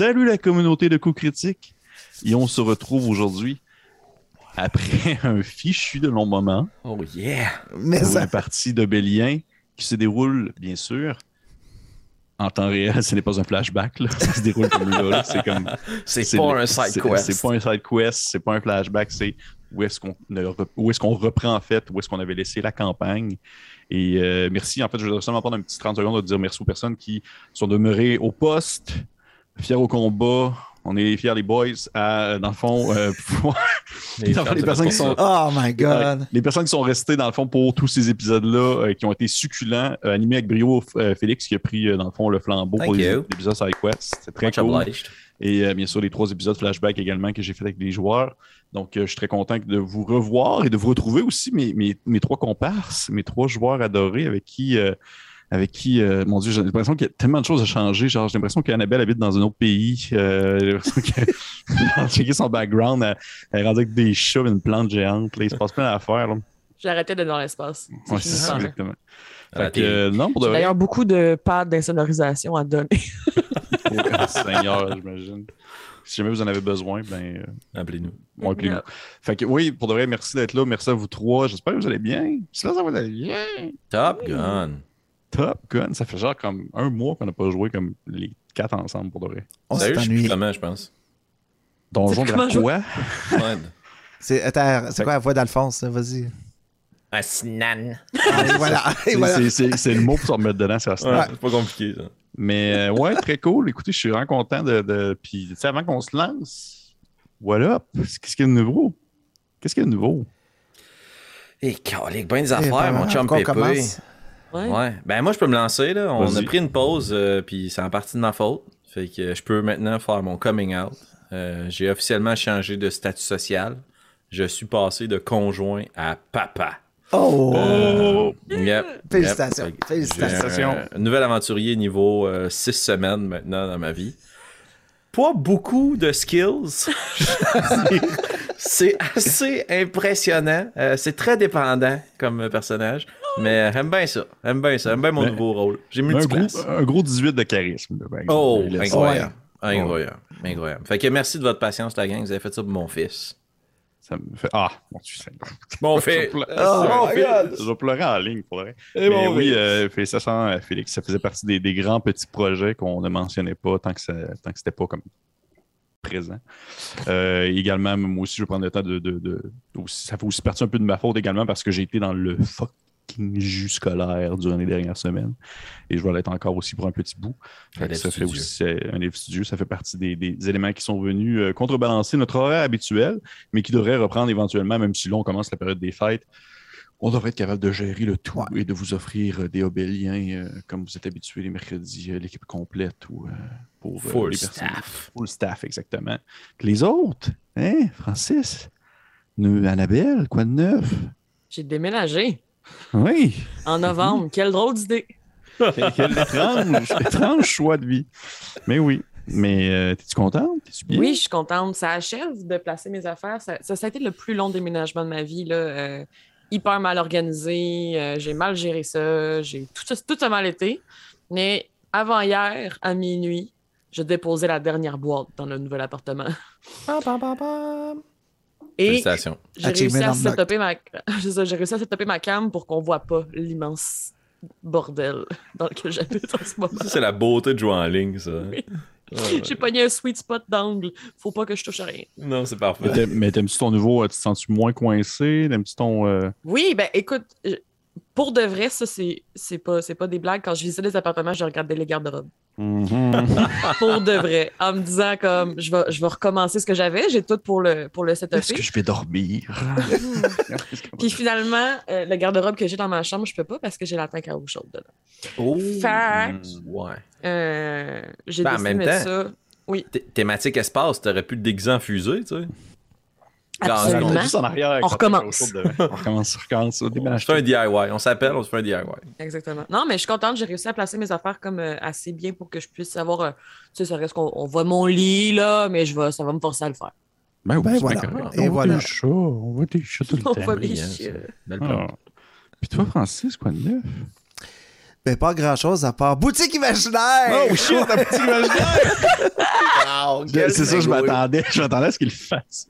Salut la communauté de coups critiques. Et on se retrouve aujourd'hui après un fichu de long moment. Oh yeah! Mais ça, une partie de Bélien qui se déroule, bien sûr, en temps réel. Ce n'est pas un flashback, là. Ça se déroule comme là. là. C'est comme. C'est pas le- un side c'est- quest. C'est pas un side quest, c'est pas un flashback, c'est où est-ce qu'on qu'on reprend en fait, où est-ce qu'on avait laissé la campagne. Et euh, merci, en fait, je voudrais seulement prendre un petit 30 secondes de dire merci aux personnes qui sont demeurées au poste, fiers au combat. On est fiers les boys à, dans le fond, euh, Les dans le fond, les personnes qui sont oh my god. les personnes qui sont restées dans le fond pour tous ces épisodes-là, euh, qui ont été succulents, euh, animés avec brio euh, Félix qui a pris euh, dans le fond le flambeau Thank pour les, you. les épisodes SideQuest. C'est très Much cool. obliged. Et euh, bien sûr, les trois épisodes flashback également que j'ai fait avec des joueurs. Donc, euh, je suis très content de vous revoir et de vous retrouver aussi mes, mes, mes trois comparses, mes trois joueurs adorés avec qui, euh, avec qui euh, mon Dieu, j'ai l'impression qu'il y a tellement de choses à changer. Genre, j'ai l'impression qu'Annabelle habite dans un autre pays. Euh, j'ai l'impression que, j'ai checké son background, elle, elle est rendue avec des chats et une plante géante. Là. Il se passe plein d'affaires. J'ai arrêté d'être dans l'espace. C'est Ouais, ça, exactement. Télé. euh, non, pour de J'ai vrai, d'ailleurs beaucoup de pads d'insonorisation à donner. oh, Seigneur, j'imagine. Si jamais vous en avez besoin, ben, euh, Appelez-nous. bon, appelez-nous. Fait que oui, pour de vrai, merci d'être là. Merci à vous trois. J'espère que vous allez bien. J'espère que vous allez bien. Top Gun. Top Gun. Ça fait genre comme un mois qu'on n'a pas joué comme les quatre ensemble pour de vrai. On s'est ennuyé. comment, je pense. Donjon de la quoi? C'est quoi la voix d'Alphonse? Vas-y. Un sinan. Ah, voilà. Et C'est- voilà. c'est- le mot pour se remettre dedans, c'est ça. Ouais, c'est pas compliqué, ça. Mais euh, ouais, très cool. Écoutez, je suis vraiment content de. de... Puis, tu sais, avant qu'on se lance, voilà. Qu'est-ce qu'il y a de nouveau? Qu'est-ce qu'il y a de nouveau? Et calique, ben des Eh, affaires, ben, mon chum Pépé. Ouais. Ouais. Ben moi, je peux me lancer, là. On a pris une pause, euh, puis c'est en partie de ma faute. Fait que euh, je peux maintenant faire mon coming out. Euh, J'ai officiellement changé de statut social. Je suis passé de conjoint à papa. Oh! Euh, yep, Félicitations. yep. Félicitations. Un, un nouvel aventurier niveau 6 semaines maintenant dans ma vie. Pas beaucoup de skills. c'est assez impressionnant. Euh, c'est très dépendant comme personnage. Mais j'aime bien ça. J'aime bien ça. J'aime bien mon nouveau rôle. J'ai Un multiplace. gros, un gros 18 de charisme. là. Oh, incroyable. Incroyable. Incroyable. Fait que merci de votre patience, la gang. Vous avez fait ça pour mon fils. Ça me fait. Ah, mon Dieu, Mon Je fils. Oh, mon je, fils. vais pleurer en ligne pour vrai. Et Mais mon oui, euh, félicitations à Félix. Ça faisait partie des, des grands petits projets qu'on ne mentionnait pas tant que ça, tant que c'était pas comme présent. Euh, également, moi aussi, je vais prendre le temps de, de- ça fait aussi partie un peu de ma faute également parce que j'ai été dans le fucking jus scolaire durant les dernières semaines et je vais l'être encore aussi pour un petit bout. Fait que élève ça fait studieux. aussi euh, un élève studieux, ça fait partie des, des éléments qui sont venus euh, contrebalancer notre horaire habituel, mais qui devraient reprendre éventuellement, même si là on commence la période des fêtes. On devrait être capable de gérer le tout Ouais. et de vous offrir euh, des obéliens euh, comme vous êtes habitués les mercredis, euh, l'équipe complète ou euh, pour euh, Full les staff. Full staff, exactement. Les autres, hein, Francis, Ne- Annabelle, quoi de neuf? J'ai déménagé Oui, en novembre. Quelle drôle d'idée. quel, étrange, étrange choix de vie. Mais oui, mais euh, t'es-tu contente? Bien? Oui, je suis contente. Ça achève de placer mes affaires. Ça, ça, ça a été le plus long déménagement de ma vie. Là. euh, hyper mal organisé. euh, j'ai mal géré ça. J'ai tout, ça- tout a mal été. Mais avant hier, à minuit, je déposais la dernière boîte dans le nouvel appartement. Et Félicitations. j'ai réussi à setuper ma... ça, réussi à setuper ma cam pour qu'on voit pas l'immense bordel dans lequel j'habite en ce moment. C'est la beauté de jouer en ligne, ça. Oui. Ouais, ouais. J'ai pogné un sweet spot d'angle. Faut pas que je touche à rien. Non, c'est Mais parfait. t'aimes- Mais t'aimes-tu ton nouveau, euh, tu te sens-tu moins coincé? T'aimes-tu ton... euh, Oui, ben écoute, pour de vrai, ça, c'est c'est pas, c'est pas des blagues. Quand je visitais les appartements, je regardais les garde-robes. mhm. Pour de vrai. En me disant comme, je vais, je vais recommencer ce que j'avais. J'ai tout pour le, pour le Est-ce que je vais dormir? Puis finalement, euh, le garde-robe que j'ai dans ma chambre, je peux pas parce que j'ai la tank à eau chaude dedans. Oh, Fait mm, ouais. Euh, j'ai Ben, en décidé de mettre temps, ça. Oui, Thé- Thématique espace, t'aurais pu te déguiser en fusée, tu sais. Absolument. Juste en arrière. avec On recommence. de- On recommence, on recommence. On fait un DIY. On s'appelle, on se fait un DIY. Exactement. Non, mais je suis contente, j'ai réussi à placer mes affaires comme euh, assez bien pour que je puisse avoir. euh, tu sais, ça reste qu'on on voit mon lit, là, mais je vais, ça va me forcer à le faire. Ben oui, Ben c'est voilà. Et on voit des chats, on voit des chats tout le On temps. voit des. Belle Ah. Puis toi, Francis, quoi de neuf? Ben, pas grand-chose à part boutique imaginaire! Oh shit, petit imaginaire! Wow, C'est ça, je m'attendais. Je m'attendais à ce qu'il fasse.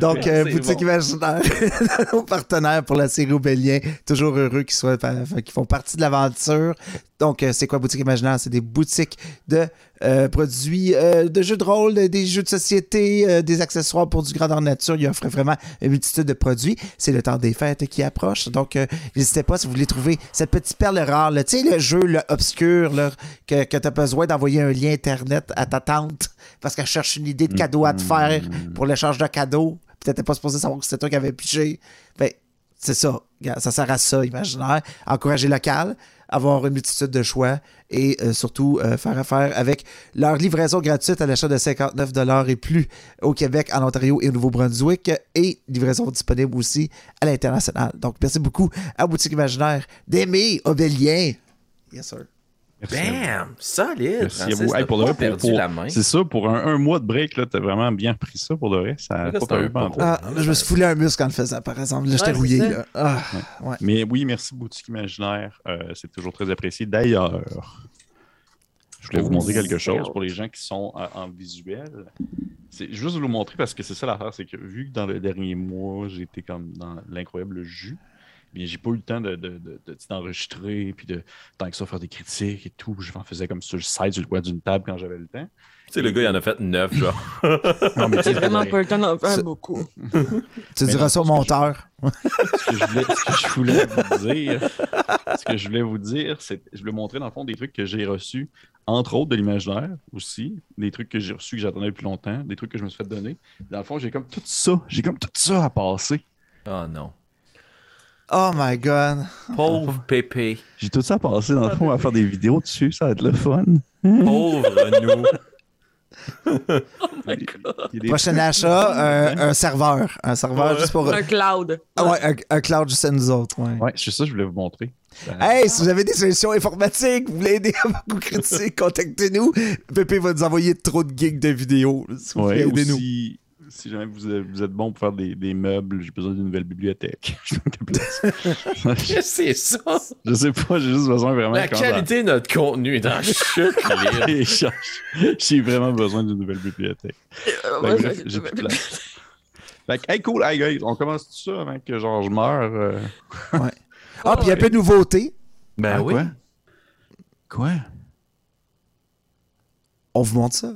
Donc, euh, Boutique bon. Imaginaire, nos partenaires pour la série Obélien, toujours heureux qu'ils soient, qu'ils font partie de l'aventure. Donc, euh, c'est quoi Boutique Imaginaire? C'est des boutiques de euh, produits euh, de jeux de rôle, de- des jeux de société, euh, des accessoires pour du grandeur nature. Ils offrent vraiment une multitude de produits. C'est le temps des fêtes qui approche. Donc, n'hésitez pas si vous voulez trouver cette petite perle rare. là. Tu sais, le jeu obscur là, que, que tu as besoin d'envoyer un lien Internet à ta tante parce qu'elle cherche une idée de cadeau à te faire pour l'échange de cadeaux. Peut-être pas supposé savoir que c'était toi qui avais piché. Ben, c'est ça. Ça sert à ça, imaginaire. Encourager local, avoir une multitude de choix et euh, surtout euh, faire affaire avec leur livraison gratuite à l'achat de 59 et plus au Québec, en Ontario et au Nouveau-Brunswick et livraison disponible aussi à l'international. Donc, merci beaucoup à Boutique Imaginaire d'aimer Obélien. Yes, sir. Bam! Solide! Merci à Francis, vous. Hey, t'as pour de pas vrai, pour- perdu pour- la main. C'est ça, pour un, un mois de break, là, t'as vraiment bien pris ça pour de vrai. Ça Là, pas. Ah, je me suis foulé un muscle en le faisant, par exemple. Là, j'étais rouillé. là. Ah, ouais. Mais oui, merci Boutique Imaginaire. Euh, c'est toujours très apprécié. D'ailleurs, je voulais vous montrer quelque chose pour les gens qui sont euh, en visuel. C'est juste vous le montrer parce que c'est ça l'affaire, c'est que vu que dans le dernier mois, j'ai été comme dans l'incroyable jus, bien j'ai pas eu le temps de, de- de- de- d'enregistrer puis de tant que ça faire des critiques et tout. Je m'en faisais comme sur le site, sur le coin d'une table quand j'avais le temps. Tu sais, le gars, il en a fait neuf, genre. Non, mais J'ai vraiment pas le temps d'en faire C'est- beaucoup. Tu diras ça au monteur. ce que je voulais, ce que je voulais vous dire, ce que je voulais vous dire, c'est je voulais montrer dans le fond des trucs que j'ai reçus, entre autres de l'imaginaire aussi, des trucs que j'ai reçus que j'attendais depuis longtemps, des trucs que je me suis fait donner. Dans le fond, j'ai comme tout ça, j'ai comme tout ça à passer. Oh non. Oh my god. Pauvre Pépé. J'ai tout ça à passer dans le fond à faire des vidéos dessus, ça va être le fun. Pauvre nous. Il y a des- il y a des Prochain achat, un, un serveur. Un serveur Ouais. juste pour. Un cloud. Ah ouais, un, un cloud juste à nous autres. Ouais. Ouais, c'est ça que je voulais vous montrer. Hey, si vous avez des solutions informatiques, vous voulez aider à beaucoup critiquer, contactez-nous. Pépé va nous envoyer trop de gigs de vidéos. Si vous voulez, Ouais, aidez-nous. aussi, si jamais vous êtes, vous êtes bon pour faire des, des meubles, j'ai besoin d'une nouvelle bibliothèque. C'est ça? je sais pas, j'ai juste besoin vraiment La qualité de notre contenu est en chute libre. Et j'ai- vraiment besoin d'une nouvelle bibliothèque. Euh, ouais, bref, j'ai plus de place. Fait que, hey, cool, hey, guys, on commence tout ça avant que genre je meure. euh? Ah, puis il y a un peu de nouveauté. Ben Ah, oui. Quoi? Quoi? On vous montre ça.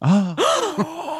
Ah!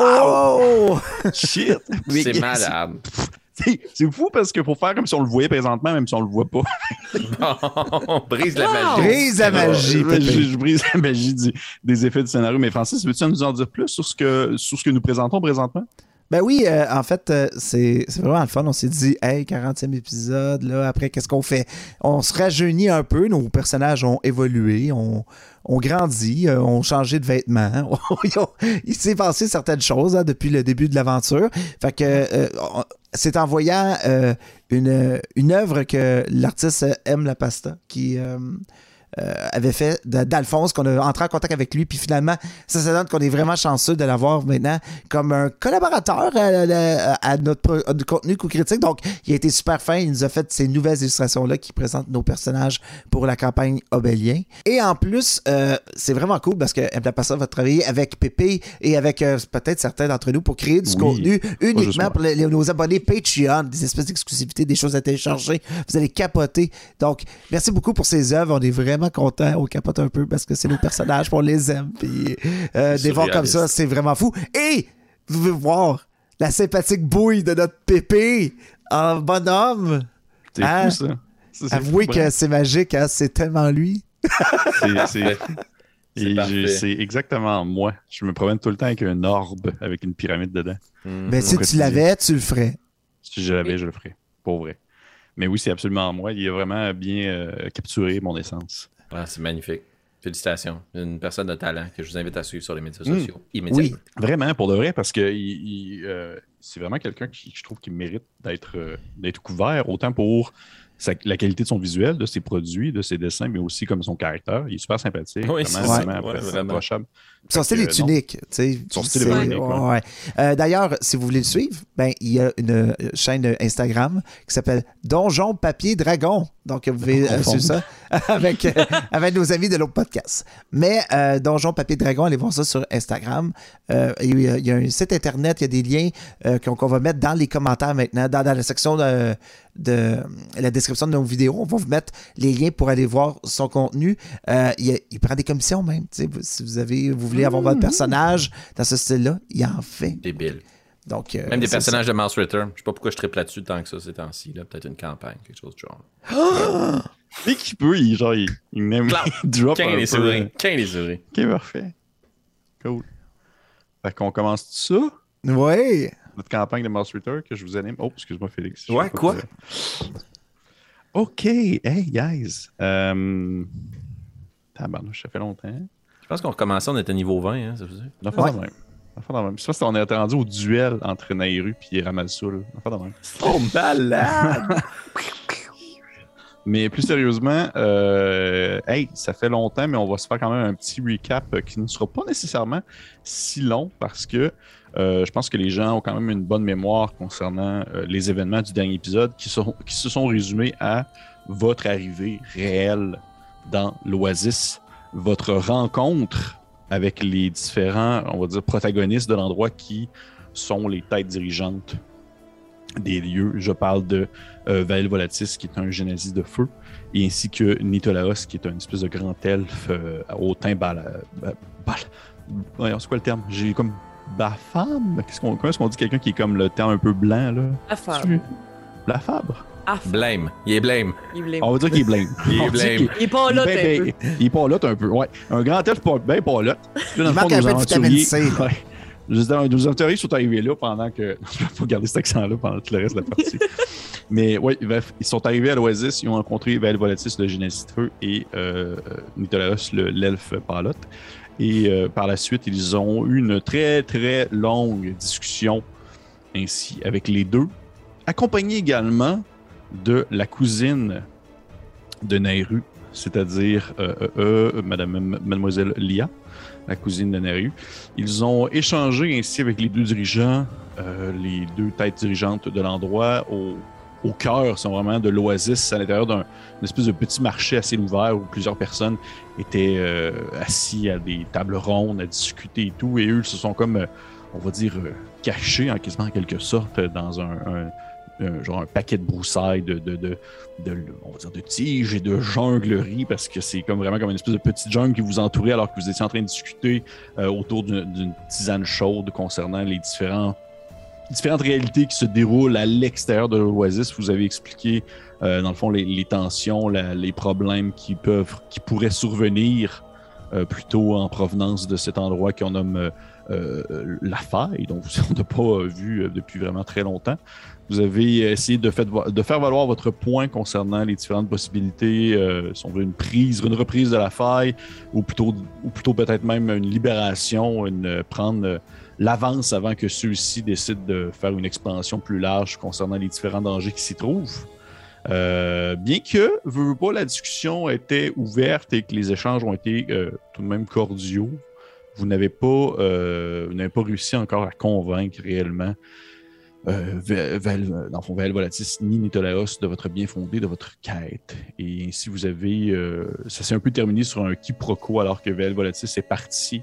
Oh! Shit! Mais C'est malade. C'est? Fou parce que pour faire comme si on le voyait présentement, même si on le voit pas. On brise la Wow. magie. Brise la magie, je, brise la magie du- des effets du scénario. Mais Francis, veux-tu nous en dire plus sur ce que, sur ce que nous présentons présentement? Ben oui, euh, en fait, euh, c'est c'est vraiment le fun. On s'est dit, hey, 40e épisode, là, après, qu'est-ce qu'on fait? On se rajeunit un peu, nos personnages ont évolué, on, on grandit, euh, ont changé de vêtements. Il s'est passé certaines choses hein, depuis le début de l'aventure. Fait que euh, on- c'est en voyant euh, une, une œuvre que l'artiste aime la pasta qui. Euh, euh, avait fait d'Alphonse, qu'on a entré en contact avec lui, puis finalement, ça se donne qu'on est vraiment chanceux de l'avoir maintenant comme un collaborateur à, à- à notre, à contenu coup critique. Donc, il a été super fin. Il nous a fait ces nouvelles illustrations-là qui présentent nos personnages pour la campagne Obélien. Et en plus, euh, c'est vraiment cool parce que M. Lapassa va travailler avec Pépé et avec euh, peut-être certains d'entre nous pour créer du Oui. contenu uniquement pour les- les- nos abonnés Patreon, des espèces d'exclusivités, des choses à télécharger. Vous allez capoter. Donc, merci beaucoup pour ces œuvres. On est vraiment contents. On capote un peu parce que c'est nos personnages, on les aime. Puis, euh, des voir comme ça, c'est vraiment fou. Et, vous pouvez voir la sympathique bouille de notre pépé en bonhomme. C'est fou, ça. Ça, Avouez fou, que c'est magique, hein? c'est tellement lui. C'est- exactement moi. Je me promène tout le temps avec un orbe avec une pyramide dedans. Mais si tu l'avais, tu le ferais. Si je l'avais, je le ferais. Pour vrai. Mais oui, c'est absolument moi. Il a vraiment bien euh, capturé mon essence. Ah, c'est magnifique. Félicitations. Une personne de talent que je vous invite à suivre sur les médias Mm. sociaux. immédiatement. Oui. Vraiment, pour de vrai, parce que il- il, euh, c'est vraiment quelqu'un qui, je trouve, qui mérite d'être euh, d'être couvert, autant pour sa- la qualité de son visuel, de ses produits, de ses dessins, mais aussi comme son caractère. Il est super sympathique. Oui, vraiment, vraiment, Ouais, vraiment. Son style est unique. Son style est unique, ouais. Euh, D'ailleurs, si vous voulez le suivre, ben, il y a une euh, chaîne Instagram qui s'appelle Donjon Papier Dragon. Donc, vous pouvez euh, suivre ça avec, euh, avec nos amis de l'autre podcast. Mais Donjon Papier Dragon, allez voir ça sur Instagram. Il, y a, il y a un site internet, il y a des liens qu'on va mettre dans les commentaires maintenant, dans, dans la section de, de la description de nos vidéos. On va vous mettre les liens pour aller voir son contenu. Il, il prend des commissions même. Si vous avez, vous voulez avoir votre personnage dans ce style-là, il en fait. Débile. Donc, euh, Même des personnages de Mouse Return. Je sais pas pourquoi je triple là-dessus tant que ça ces temps-ci. là. Peut-être une campagne, quelque chose du genre. Dès qu'il peut, il, genre, il, il il drop Qu'un un les peu. souris. Qu'un les souris. Ok, parfait. Cool. Fait qu'on commence ça, ça. Oui. notre campagne de Mouse Reader que je vous anime. Oh, excuse-moi, Félix. Ouais, quoi? OK. Hey, guys. Euh... Tabarnouche, ça fait longtemps. Je pense qu'on recommençait, on était niveau 20, hein, ça veut dire. On a fait Ouais. de même. On a fait de même. Je sais pas si on est rendu au duel entre Nairu et Ramalsoul. On a fait de même. Oh, malade! Mais plus sérieusement, euh, hey, ça fait longtemps, mais on va se faire quand même un petit recap euh, qui ne sera pas nécessairement si long parce que euh, je pense que les gens ont quand même une bonne mémoire concernant euh, les événements du dernier épisode qui, sont, qui se sont résumés à votre arrivée réelle dans l'Oasis, votre rencontre avec les différents, on va dire, protagonistes de l'endroit qui sont les têtes dirigeantes des lieux. Je parle de euh, Vael Volatis, qui est un génésie de feu, et ainsi que Nitolaos, qui est un espèce de grand elfe euh, au teint bal... ba- bal- voyons, c'est quoi le terme? J'ai comme Bafam? Qu'est-ce qu'on, comment est-ce qu'on dit quelqu'un qui est comme le teint un peu blanc, là? C'est-tu Blafabre? Affaire. Blame. Il est blame. Il On va dire qu'il est blême. Il est qu'il- Il est pas là, ben, un ben, peu. Il est pas là, un peu. Ouais. Un grand elfe pas bien pas là. Le manque un peu de vitamine C. Ouais. Juste dans- Nos aventuriers sont arrivés là pendant que. Je vais pas garder cet accent-là pendant tout le reste de la partie. Mais oui, ils sont arrivés à l'Oasis, ils ont rencontré Val Volatis, le Feu, et euh, Nitolaos, le- l'elfe Palotte. Et euh, par la suite, ils ont eu une très, très longue discussion ainsi avec les deux, accompagnés également de la cousine de Nairu, c'est-à-dire euh, euh, euh, Madame, Mademoiselle Lia, la cousine de Nairu. Ils ont échangé ainsi avec les deux dirigeants, euh, les deux têtes dirigeantes de l'endroit. Au, cœur, sont vraiment de l'oasis. À l'intérieur d'un espèce de petit marché assez ouvert où plusieurs personnes étaient assis à des tables rondes à discuter et tout, et eux se sont comme, on va dire, cachés en quelque sorte dans un- un- genre un paquet de broussailles de, de, de, on va dire, de tiges et de junglerie parce que c'est comme vraiment comme une espèce de petite jungle qui vous entourait alors que vous étiez en train de discuter euh, autour d'une tisane chaude concernant les différents différentes réalités qui se déroulent à l'extérieur de l'Oasis. Vous avez expliqué, euh, dans le fond, les, tensions, les problèmes qui peuvent, qui pourraient survenir euh, plutôt en provenance de cet endroit qu'on nomme la faille, dont vous- on n'a pas vu depuis vraiment très longtemps. Vous avez essayé de, faire valoir votre point concernant les différentes possibilités, euh, si on veut une prise, une reprise de la faille, ou plutôt, ou plutôt peut-être même une libération, une, euh, prendre euh, l'avance avant que ceux-ci décident de faire une expansion plus large concernant les différents dangers qui s'y trouvent. Bien que, veux, veux pas, la discussion était ouverte et que les échanges ont été tout de même cordiaux, vous n'avez pas, vous n'avez pas réussi encore à convaincre réellement euh, Val- dans fond, Val Volatis ni Nitolaos de votre bien fondé, de votre quête. Et ainsi, vous avez. euh, ça s'est un peu terminé sur un quiproquo alors que Val Volatis est parti.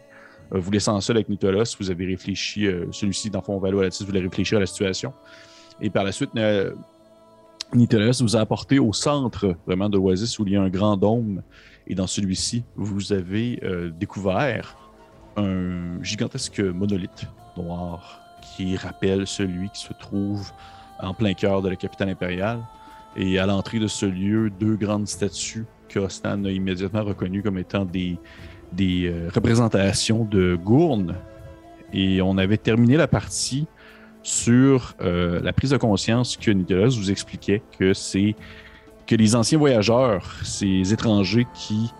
Euh, vous laissant seul avec Nitolos, vous avez réfléchi, euh, celui-ci, dans le fond, Val Volatis, voulait réfléchir à la situation. Et par la suite, euh, Nitolos vous a apporté au centre vraiment de l'Oasis où il y a un grand dôme. Et dans celui-ci, vous avez euh, découvert un gigantesque monolithe noir qui rappelle celui qui se trouve en plein cœur de la capitale impériale. Et à l'entrée de ce lieu, deux grandes statues que Ostan a immédiatement reconnues comme étant des, des euh, représentations de Gourne. Et on avait terminé la partie sur euh, la prise de conscience que Nicolas vous expliquait que c'est que les anciens voyageurs, ces étrangers qui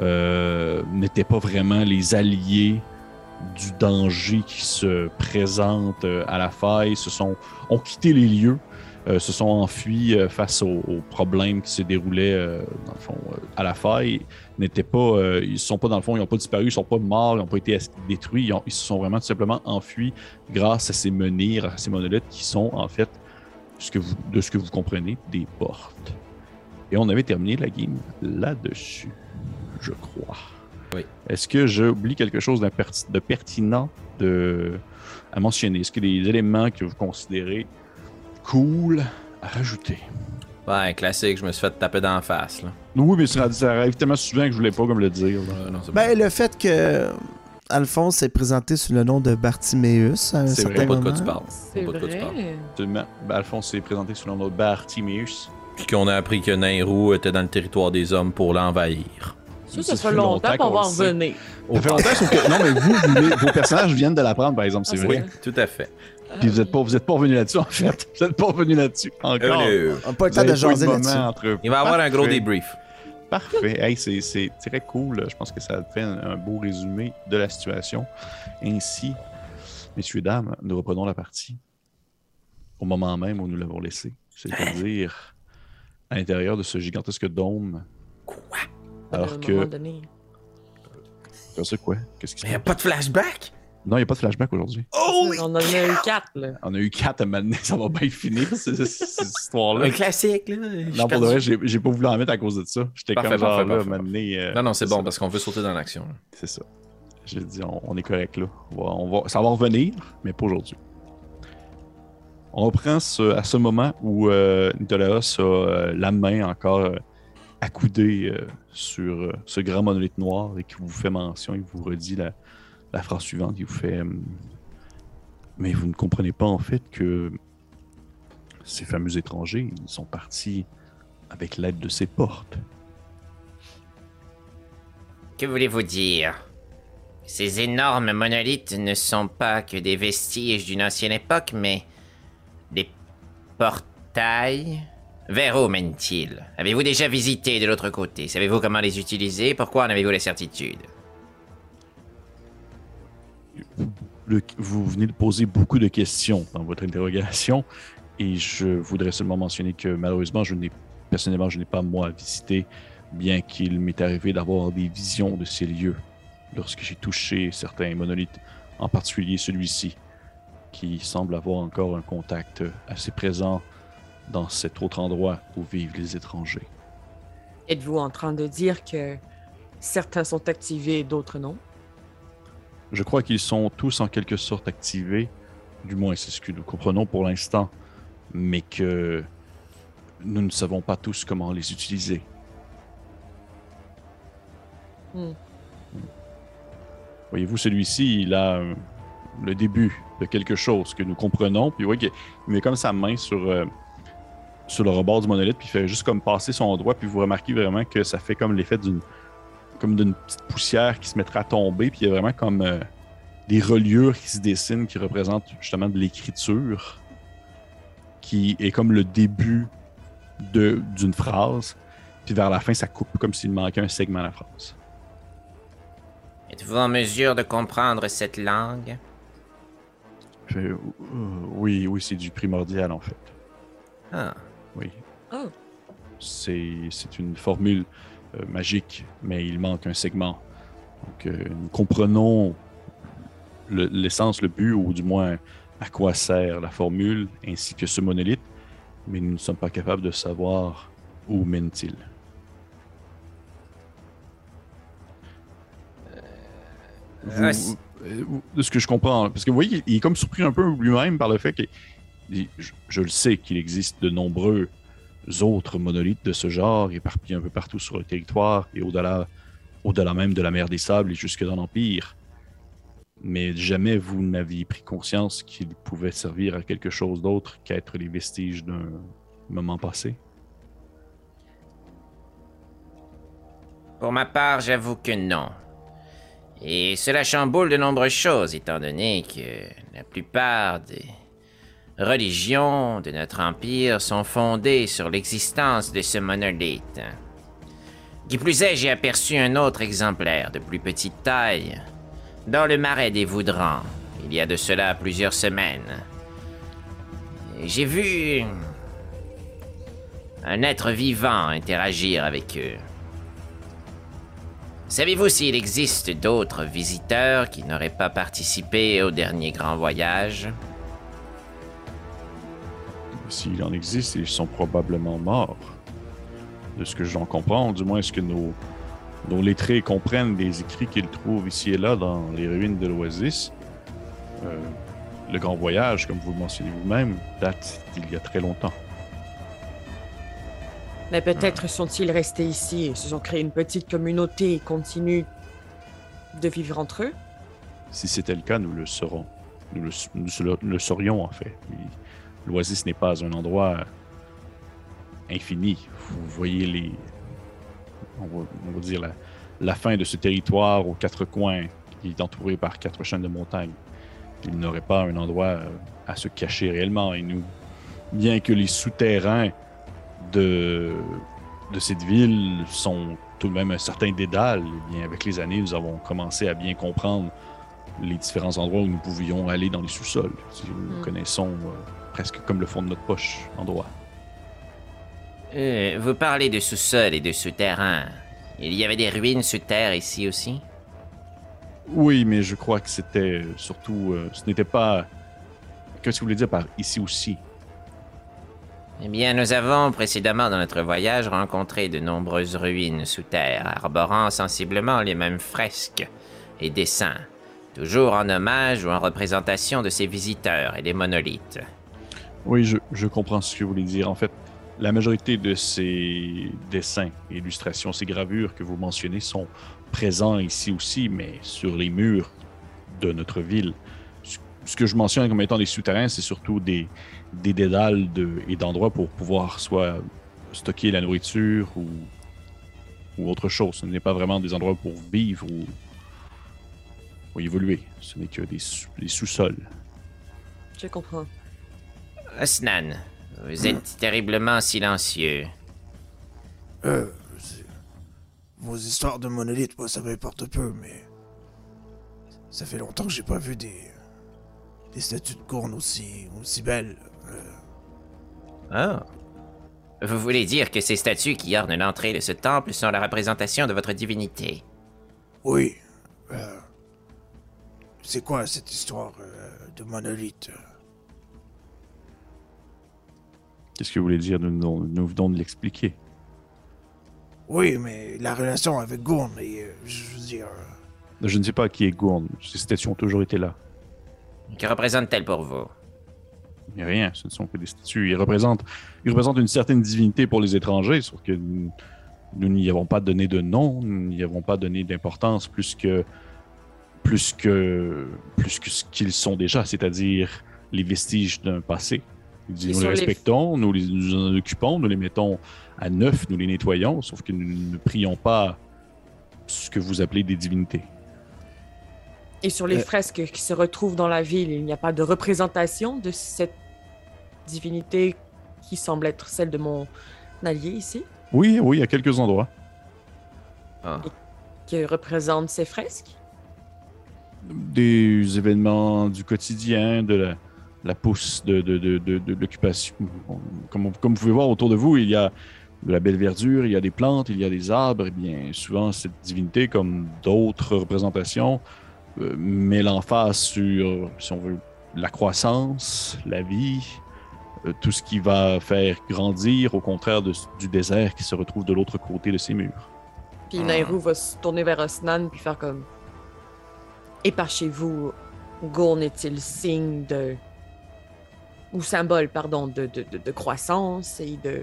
euh, n'étaient pas vraiment les alliés du danger qui se présente euh, à la faille, se sont, ont quitté les lieux, euh, se sont enfuis euh, face aux, problèmes qui se déroulaient à la faille, n'étaient pas, ils sont pas dans le fond, ils n'ont pas disparu, ils sont pas morts, ils n'ont pas été détruits, ils, se sont vraiment tout simplement enfuis grâce à ces menhirs, à ces monolithes qui sont en fait, de ce que vous comprenez, des portes. Et on avait terminé la game là-dessus, je crois. Oui. Est-ce que j'oublie quelque chose de pertinent de, à mentionner? Est-ce qu'il y a des éléments que vous considérez cool à rajouter? Ouais, classique, je me suis fait taper dans la face. Là. Oui, mais ça, ça arrive tellement souvent que je voulais pas comme le dire. Euh, non, c'est Ben, le fait que Alphonse est présenté sous le nom de Bartiméus à un C'est vrai, certain bon. Pas de quoi tu parles. C'est Pas de quoi tu parles. vrai. Absolument. Ben, Alphonse s'est présenté sous le nom de Bartimeus. Puis qu'on a appris que Nairou était dans le territoire des hommes pour l'envahir. Ça, Ça ça fait longtemps qu'on va en revenir. Ça fait longtemps, sauf que. Non, mais vous, vos personnages viennent de l'apprendre, par exemple, c'est Ah, vrai. Tout à fait. Puis vous êtes pas, vous êtes pas revenu là-dessus, en fait. Vous êtes pas revenu là-dessus encore. Hello. On n'a pas le temps de jaser là-dessus. entre- Il va y avoir un gros débrief. Parfait. Hey, c'est, c'est très cool. Je pense que ça fait un, un beau résumé de la situation. Ainsi, messieurs, dames, nous reprenons la partie au moment même où nous l'avons laissé. C'est-à-dire à l'intérieur de ce gigantesque dôme. Quoi? Alors que. donné. C'est quoi? Qu'est-ce qui se Mais y a pas de flashback? Non, il n'y a pas de flashback aujourd'hui. Oh! On en a eu quatre, là. On a eu quatre à m'amener, ça va bien finir, ce- ce- cette histoire-là. Un classique, là. Non, pour de vrai, j'ai pas voulu en mettre à cause de ça. J'étais Parfait, comme genre parfait, là, parfait, m'amener. euh, Non, non, c'est bon parce qu'on veut sauter dans l'action. C'est ça. J'ai dit, on, on est correct là. On va, on va- ça va revenir, mais pas aujourd'hui. On reprend ce- à ce moment où euh, Nicolas a euh, la main encore accoudée euh, sur euh, ce grand monolithe noir et qui vous fait mention, il vous redit la, la phrase suivante, il vous fait hum, Mais vous ne comprenez pas en fait que ces fameux étrangers, ils sont partis avec l'aide de ces portes. Que voulez-vous dire? Ces énormes monolithes ne sont pas que des vestiges d'une ancienne époque, mais des portails Vers où mènent-ils Avez-vous déjà visité de l'autre côté? Savez-vous comment les utiliser? Pourquoi en avez-vous la certitude? Vous venez de poser beaucoup de questions dans votre interrogation et je voudrais seulement mentionner que malheureusement, personnellement, je n'ai pas moi visité, bien qu'il m'est arrivé d'avoir des visions de ces lieux lorsque j'ai touché certains monolithes, en particulier celui-ci, qui semble avoir encore un contact assez présent dans cet autre endroit où vivent les étrangers. Êtes-vous en train de dire que certains sont activés et d'autres non? Je crois qu'ils sont tous en quelque sorte activés, du moins c'est ce que nous comprenons pour l'instant, mais que nous ne savons pas tous comment les utiliser. Hmm. Voyez-vous, celui-ci, il a euh, le début de quelque chose que nous comprenons, puis vous voyez qu'il met comme sa main sur, euh, sur le rebord du monolithe, puis il fait juste comme passer son doigt, puis vous remarquez vraiment que ça fait comme l'effet d'une comme d'une petite poussière qui se mettra à tomber, puis il y a vraiment comme euh, des reliures qui se dessinent qui représentent justement de l'écriture, qui est comme le début d'une phrase, puis vers la fin, ça coupe comme s'il manquait un segment à la phrase. Êtes-vous en mesure de comprendre cette langue? Je Euh, oui, oui, c'est du primordial en fait. Ah, Oui. Oh. C'est c'est une formule euh, magique, mais il manque un segment. Donc, euh, nous comprenons le- l'essence, le but, ou du moins à quoi sert la formule, ainsi que ce monolithe, mais nous ne sommes pas capables de savoir où mène-t-il. Ah, euh, vous- de ce que je comprends, parce que vous voyez, il est comme surpris un peu lui-même par le fait que je, le sais qu'il existe de nombreux autres monolithes de ce genre éparpillés un peu partout sur le territoire et au-delà au-delà même de la mer des sables et jusque dans l'Empire. Mais jamais vous n'aviez pris conscience qu'il pouvait servir à quelque chose d'autre qu'être les vestiges d'un moment passé? pour ma part, j'avoue que non. Et cela chamboule de nombreuses choses, étant donné que la plupart des religions de notre empire sont fondées sur l'existence de ce monolithe. Qui plus est, j'ai aperçu un autre exemplaire de plus petite taille dans le marais des Voudrans, il y a de cela plusieurs semaines. J'ai vu un être vivant interagir avec eux. Savez-vous s'il existe d'autres visiteurs qui n'auraient pas participé au dernier grand voyage? S'il en existe, ils sont probablement morts. De ce que j'en comprends, du moins est-ce que nos, nos lettrés comprennent des écrits qu'ils trouvent ici et là dans les ruines de l'Oasis? Euh, le grand voyage, comme vous le mentionnez vous-même, date d'il y a très longtemps. Mais peut-être sont-ils restés ici et se sont créés une petite communauté et continuent de vivre entre eux? Si c'était le cas, nous le saurons. Nous le, nous le- le saurions, en fait. L'Oasis n'est pas un endroit infini. Vous voyez les. On va, on va dire la, la fin de ce territoire aux quatre coins qui est entouré par quatre chaînes de montagnes. Il n'aurait pas un endroit euh, à se cacher réellement. Et nous, bien que les souterrains de, de cette ville sont tout de même un certain dédale, eh bien, avec les années, nous avons commencé à bien comprendre les différents endroits où nous pouvions aller dans les sous-sols. Si Nous Mm. connaissons euh, presque comme le fond de notre poche endroit. Euh, Vous parlez de sous-sol et de souterrain. Il y avait des ruines sous terre ici aussi? Oui, mais je crois que c'était euh, surtout. euh, ce n'était pas. Qu'est-ce que vous voulez dire par ici aussi Eh bien, nous avons précédemment dans notre voyage rencontré de nombreuses ruines sous terre, arborant sensiblement les mêmes fresques et dessins, toujours en hommage ou en représentation de ces visiteurs et des monolithes. Oui, je, comprends ce que vous voulez dire. En fait, la majorité de ces dessins, illustrations, ces gravures que vous mentionnez sont présents ici aussi, mais sur les murs de notre ville. Ce- que je mentionne comme étant des souterrains, c'est surtout des, des dédales et d'endroits pour pouvoir soit stocker la nourriture ou, ou autre chose. Ce n'est pas vraiment des endroits pour vivre ou, évoluer. Ce n'est que des, des sous-sols. Je comprends. Osnan, vous êtes terriblement silencieux. Euh, vos histoires de monolithes, moi, ça m'importe peu, mais. Ça fait longtemps que j'ai pas vu des. des statues de cornes aussi. aussi belles. Euh, Ah. Vous voulez dire que ces statues qui ornent l'entrée de ce temple sont la représentation de votre divinité? Oui. Euh, c'est quoi cette histoire euh, de monolithe Qu'est-ce que vous voulez dire nous, nous, nous venons de l'expliquer? Oui, mais la relation avec Gourne, et, euh, je veux dire. euh, Je ne sais pas qui est Gourne. Ces statues ont toujours été là. Que représente-t-elle pour vous? Rien, ce ne sont que des statues. Ils représentent, ils représentent une certaine divinité pour les étrangers, sauf que nous nous n'y avons pas donné de nom, nous n'y avons pas donné d'importance plus que, plus que, plus que ce qu'ils sont déjà, c'est-à-dire les vestiges d'un passé. Nous les respectons, nous, les, nous en occupons, nous les mettons à neuf, nous les nettoyons, sauf que nous ne prions pas ce que vous appelez des divinités. Et sur les Euh. fresques qui se retrouvent dans la ville, il n'y a pas de représentation de cette divinité qui semble être celle de mon allié ici, Oui, oui, à quelques endroits. qui représente ces fresques? des événements du quotidien, de la, la pousse de, de, de, de, l'occupation. Comme, comme vous pouvez voir autour de vous, il y a de la belle verdure, il y a des plantes, il y a des arbres. Et bien, souvent, cette divinité, comme d'autres représentations, euh, met l'emphase sur, si on veut, la croissance, la vie, euh, tout ce qui va faire grandir, au contraire du désert qui se retrouve de l'autre côté de ces murs. Puis. Nairou va se tourner vers Osnan puis faire comme Et par chez vous, Gourn est-il signe de. Ou symbole, pardon, de, de, de, de croissance et de,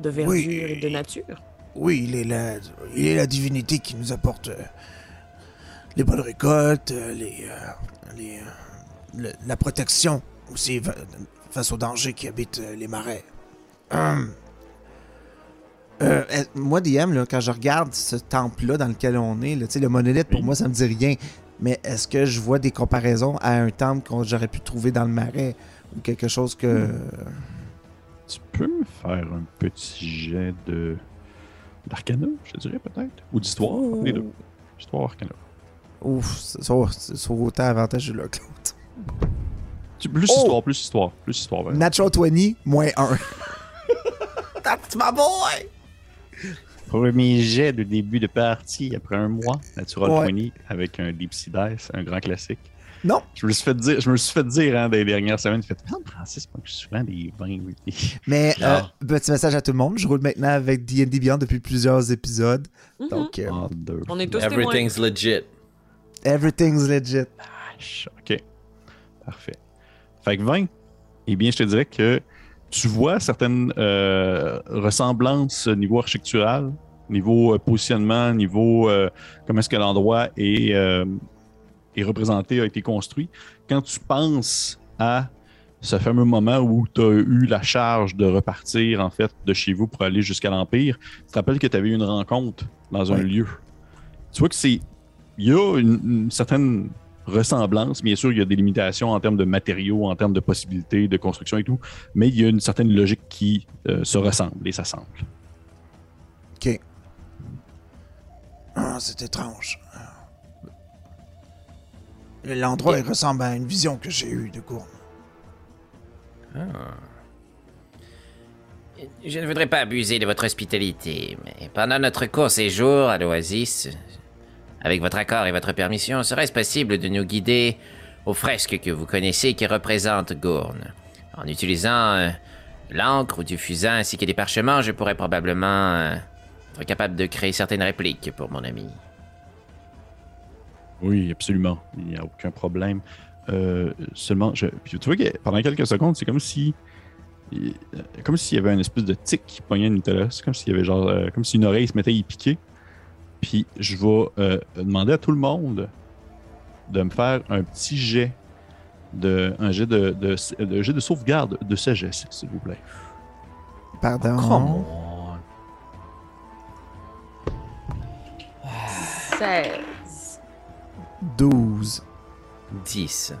de verdure Oui. et de nature? Oui, il est la, il est la divinité qui nous apporte euh, les bonnes récoltes, euh, les, euh, les, euh, le- la protection aussi face aux dangers qui habitent les marais. Hum. Euh, moi, DM, là, quand je regarde ce temple-là dans lequel on est, là, tu sais, le monolithe, pour Oui. moi, ça me dit rien. Mais est-ce que je vois des comparaisons à un temple que j'aurais pu trouver dans le marais? Ou quelque chose que. Tu peux me faire un petit jet de d'arcana, je te dirais peut-être, ou d'histoire, les deux. Histoire arcana. Ouf, c'est ça, autant avantageux là que l'autre. Plus Oh! histoire, plus histoire, plus histoire. ouais. Natural 20, moins 1. That's my boy! Premier jet de début de partie après un mois, Natural Ouais. 20 avec un Deep Sea Dice, un grand classique. Non. Je me suis fait dire, je me suis fait dire hein, des dernières semaines, fait Ah, Francis, moi, je suis souvent des 20, oui. Mais euh, petit message à tout le monde, je roule maintenant avec D&D Beyond depuis plusieurs épisodes. Mhm. Donc, euh, Ah, deux. On est tous témoins. Everything's legit. everything's legit. OK. Parfait. Fait que 20, eh bien, je te dirais que tu vois certaines euh, ressemblances niveau architectural, niveau euh, positionnement, niveau euh, comment est-ce que l'endroit est, euh, est représenté, a été construit. Quand tu penses à ce fameux moment où tu as eu la charge de repartir, en fait, de chez vous pour aller jusqu'à l'Empire, tu te rappelles que tu avais eu une rencontre dans un lieu. Tu vois que c'est. Il y a une, une certaine ressemblance. Bien sûr, il y a des limitations en termes de matériaux, en termes de possibilités de construction et tout, mais il y a une certaine logique qui euh, se ressemble et s'assemble. OK. Ah, c'est étrange. L'endroit, il ressemble à une vision que j'ai eue de Gourne. Je ne voudrais pas abuser de votre hospitalité, mais pendant notre court séjour à l'Oasis, avec votre accord et votre permission, serait-ce possible de nous guider aux fresques que vous connaissez qui représentent Gourne? En utilisant euh, l'encre ou du fusain ainsi que des parchemins, je pourrais probablement euh, être capable de créer certaines répliques pour mon ami. Oui, absolument. Il n'y a aucun problème. Euh, seulement, je... puis tu vois que pendant quelques secondes, c'est comme si. Comme s'il y avait une espèce de tic qui pognait Nicolas. C'est comme s'il y avait genre. euh, comme si une oreille se mettait à y piquer. Puis je vais euh, demander à tout le monde de me faire un petit jet. De, un jet de, de, de jet de sauvegarde de sagesse, s'il vous plaît. Pardon. Come on. 16. 12. 10.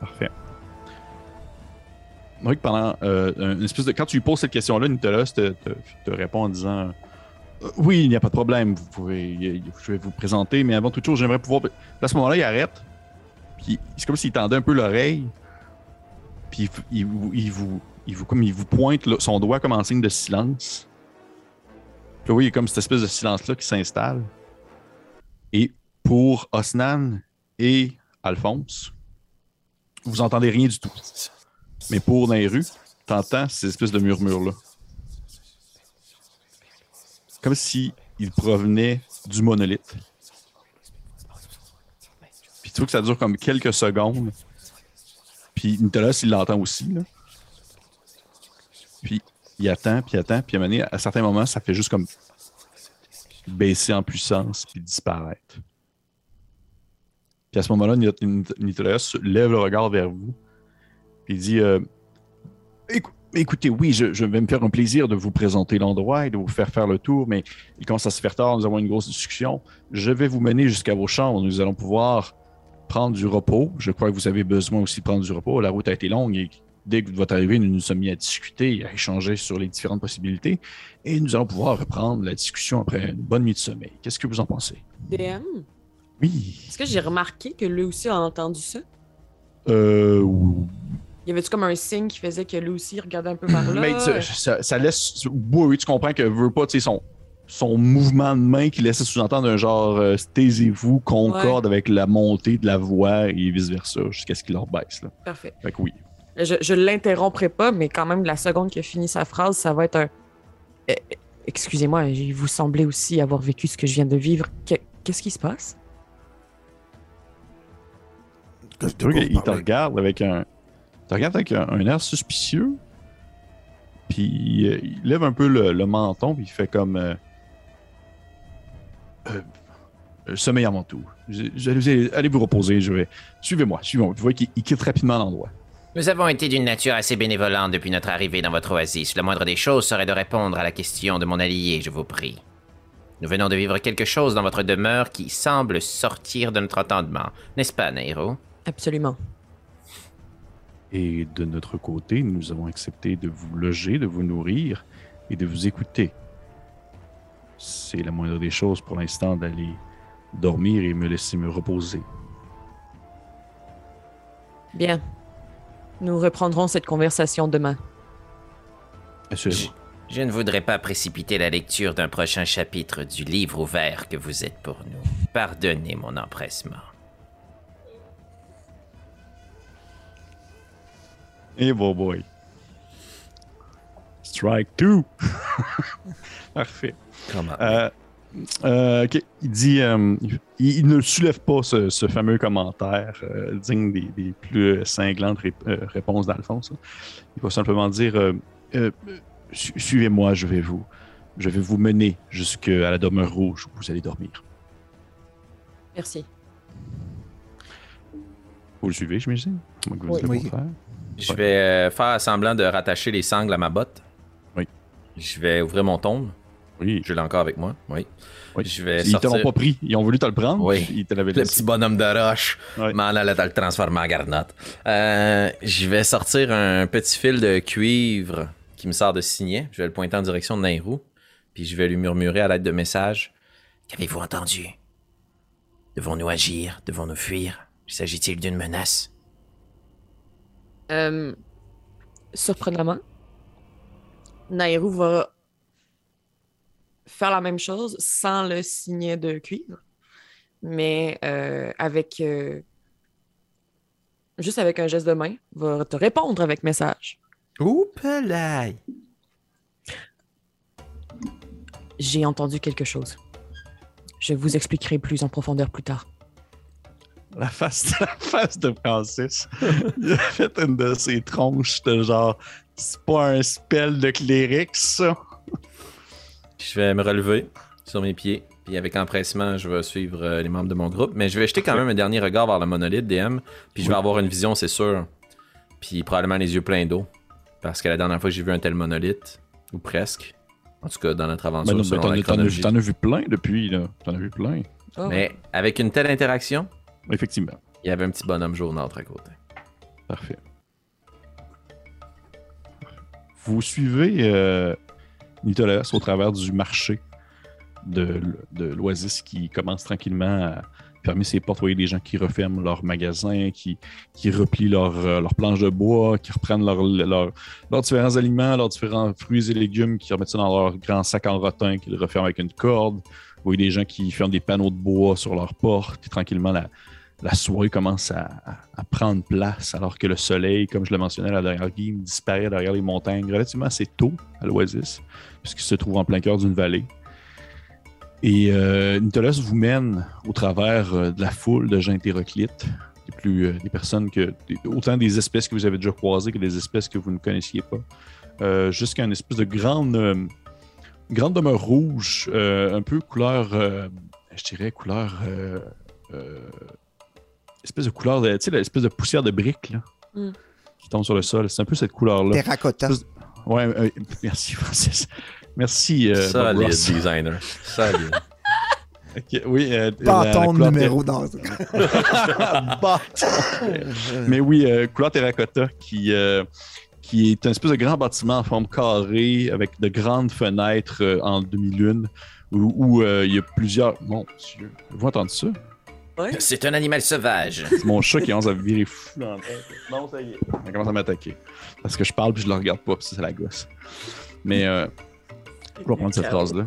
Parfait. Donc, pendant euh, une espèce de. Quand tu lui poses cette question-là, Nicolas te, te, te répond en disant Euh, Oui, il n'y a pas de problème, vous pouvez, je vais vous présenter, mais avant toute chose, j'aimerais pouvoir. À ce moment-là, il arrête. Puis c'est comme s'il tendait un peu l'oreille. Puis il, il vous, il, vous, il, vous, comme il vous pointe là, son doigt comme en signe de silence. Puis oui, il y a comme cette espèce de silence-là qui s'installe. Et pour Osnan et Alphonse, vous entendez rien du tout. Mais pour rues, t'entends ces espèces de murmures-là. Comme si il provenait du monolithe. Puis tu vois que ça dure comme quelques secondes. Puis Nicolas, il l'entend aussi. Là. Puis il attend, puis il attend, puis à un moment à certains moments, ça fait juste comme baisser en puissance puis disparaître. Puis à ce moment-là, Nit- Nicolas lève le regard vers vous. Il dit euh, Écou- Écoutez, oui, je, je vais me faire un plaisir de vous présenter l'endroit et de vous faire faire le tour, mais il commence à se faire tard, nous avons une grosse discussion. Je vais vous mener jusqu'à vos chambres. Nous allons pouvoir prendre du repos. Je crois que vous avez besoin aussi de prendre du repos. La route a été longue et dès que votre arrivée, nous nous sommes mis à discuter et à échanger sur les différentes possibilités. Et nous allons pouvoir reprendre la discussion après une bonne nuit de sommeil. Qu'est-ce que vous en pensez? DM, Oui. est-ce que j'ai remarqué que lui aussi a entendu ça? Euh, ou- Y avait-tu comme un signe qui faisait que lui aussi regardait un peu par là? Mais tu- ça, ça laisse. Oui, oui, tu comprends que veut pas, tu sais, son, son mouvement de main qui laissait sous-entendre un genre euh, taisez-vous concorde avec la montée de la voix et vice-versa jusqu'à ce qu'il leur baisse. Là. Parfait. Fait que oui. Je, je l'interromprai pas, mais quand même, la seconde qu'il a fini sa phrase, ça va être un. Eh, eh, Excusez-moi, vous semblez aussi avoir vécu ce que je viens de vivre. Que- Qu'est-ce qui se passe? Que je il te regarde avec un. Te regarde avec un, un air suspicieux. Puis euh, il lève un peu le, le menton, puis il fait comme. Euh, euh, euh, sommeil avant tout. Je- je- allez, allez vous reposer, je vais. Suivez-moi, suivez-moi. Tu vois qu'il il quitte rapidement l'endroit. Nous avons été d'une nature assez bénévolente depuis notre arrivée dans votre oasis. La moindre des choses serait de répondre à la question de mon allié, je vous prie. Nous venons de vivre quelque chose dans votre demeure qui semble sortir de notre entendement. N'est-ce pas, Nairo Absolument. Et de notre côté, nous avons accepté de vous loger, de vous nourrir et de vous écouter. C'est la moindre des choses pour l'instant d'aller dormir et me laisser me reposer. Bien. Nous reprendrons cette conversation demain. Je ne voudrais pas précipiter la lecture d'un prochain chapitre du livre ouvert que vous êtes pour nous. Pardonnez mon empressement. Et bon boy. Strike 2. Parfait. Comment? Euh, euh, ok, il dit, euh, il, il ne soulève pas ce, ce fameux commentaire euh, digne des, des plus cinglantes euh, réponses d'Alphonse. Il va simplement dire, euh, euh, su- suivez-moi, je vais vous, je vais vous mener jusqu'à la demeure rouge où vous allez dormir. Merci. Vous le suivez, j'imagine? Oui. Je vais euh, faire semblant de rattacher les sangles à ma botte. Oui. Je vais ouvrir mon tombe. Oui. Je l'ai encore avec moi. Oui. oui. Je vais Ils te l'ont sortir pas pris. Ils ont voulu te le prendre. Oui. Ils te l'avaient le petit bonhomme de roche. Ouais. M'en allait le transformer en garnotte. Euh, je vais sortir un petit fil de cuivre qui me sort de signet. Je vais le pointer en direction de Nairou. Puis je vais lui murmurer à l'aide de messages. Qu'avez-vous entendu? Devons-nous agir? Devons-nous fuir? S'agit-il d'une menace? Euh, surprenamment, Nairou va faire la même chose sans le signet de cuivre, mais euh, avec euh, juste avec un geste de main, va te répondre avec message. Là. J'ai entendu quelque chose. Je vous expliquerai plus en profondeur plus tard. La face, la face de Francis. Il a fait une de ses tronches de genre, c'est pas un spell de cléric, ça. Je vais me relever sur mes pieds. Puis avec empressement, je vais suivre euh, les membres de mon groupe. Mais je vais jeter quand même un dernier regard vers le monolithe DM. Puis je vais Oui. avoir une vision, c'est sûr. Puis probablement les yeux pleins d'eau. Parce que la dernière fois que j'ai vu un tel monolithe, ou presque, en tout cas dans notre aventure, Ben non, selon ben, la t'en, as- vu- t'en as vu plein depuis, là. T'en as vu plein. Oh. Mais avec une telle interaction, Effectivement. il y avait un petit bonhomme jaunâtre à côté. Parfait. Vous suivez euh, Nicolas au travers du marché de, de l'Oasis qui commence tranquillement à fermer ses portes. Vous voyez des gens qui referment leurs magasins, qui, qui replient leurs euh, planches de bois, qui reprennent leurs leurs- leurs différents aliments, leurs différents fruits et légumes, qui remettent ça dans leur grand sac en rotin, qui le referment avec une corde. Vous voyez des gens qui ferment des panneaux de bois sur leurs portes, tranquillement la, la soirée commence à, prendre place alors que le soleil, comme je le mentionnais la dernière game, disparaît derrière les montagnes relativement assez tôt à l'Oasis, puisqu'il se trouve en plein cœur d'une vallée. Et euh, vous mène au travers euh, de la foule de gens hétéroclites, des, plus, euh, des personnes que. autant des espèces que vous avez déjà croisées que des espèces que vous ne connaissiez pas, euh, jusqu'à une espèce de grande, grande demeure rouge, un peu couleur, je dirais couleur. Espèce de couleur de. Tu sais, l'espèce de poussière de briques, là, Mm. qui tombe sur le sol. C'est un peu cette couleur-là. Terracotta. Ouais, euh, merci, Francis. Merci, euh, Bob Solide Ross. designer. Solide. Ok, oui, euh, la- la Bâton couleur numéro dans. Bâton. Mais oui, euh, couleur terracotta qui, euh, qui est un espèce de grand bâtiment en forme carrée avec de grandes fenêtres euh, en demi-lune où, où, euh, il y a plusieurs. Mon Dieu, vous entendez ça? C'est un animal sauvage. C'est mon chat qui commence à virer fou dans la tête. Non, ça y est. Il commence à m'attaquer. Parce que je parle puis je le regarde pas, puis ça, c'est la gosse. Mais euh, je vais prendre cette phrase-là.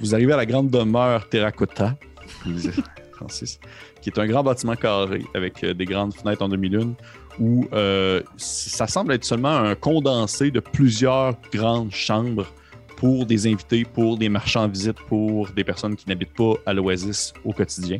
Vous arrivez à la grande demeure Terracotta, Francis, qui est un grand bâtiment carré avec euh, des grandes fenêtres en demi-lune où euh, ça semble être seulement un condensé de plusieurs grandes chambres pour des invités, pour des marchands en visite, pour des personnes qui n'habitent pas à l'Oasis au quotidien.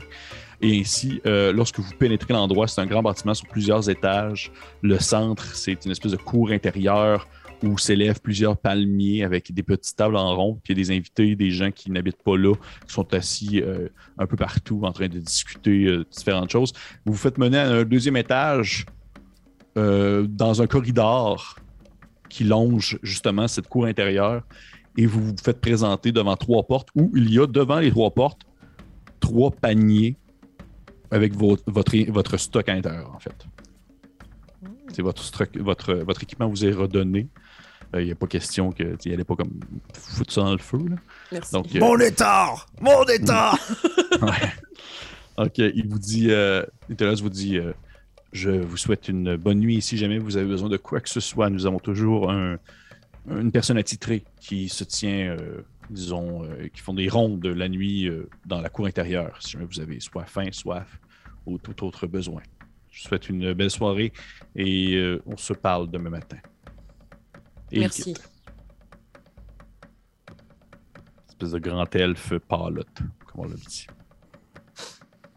Et ainsi, euh, lorsque vous pénétrez l'endroit, c'est un grand bâtiment sur plusieurs étages. Le centre, c'est une espèce de cour intérieure où s'élèvent plusieurs palmiers avec des petites tables en rond. Puis il y a des invités, des gens qui n'habitent pas là, qui sont assis euh, un peu partout en train de discuter euh, différentes choses. Vous vous faites mener à un deuxième étage euh, dans un corridor qui longe justement cette cour intérieure et vous vous faites présenter devant trois portes où il y a devant les trois portes trois paniers avec vos- votre, votre stock à l'intérieur, en fait. c'est votre, votre, votre équipement vous est redonné. Euh, Il n'y a pas question que tu n'allez pas comme foutre ça dans le feu. là. Merci. Donc, euh, Mon étard! Mon! Ouais. Ok, il vous dit, euh, Nicolas vous dit, euh, je vous souhaite une bonne nuit. Si jamais vous avez besoin de quoi que ce soit, nous avons toujours un- une personne attitrée qui se tient, euh, disons, euh, qui font des rondes la nuit euh, dans la cour intérieure. Si jamais vous avez soit faim, soif ou tout autre besoin. Je vous souhaite une belle soirée et euh, on se parle demain matin. Et Merci. Espèce de grand elfe palotte, comme on l'a dit.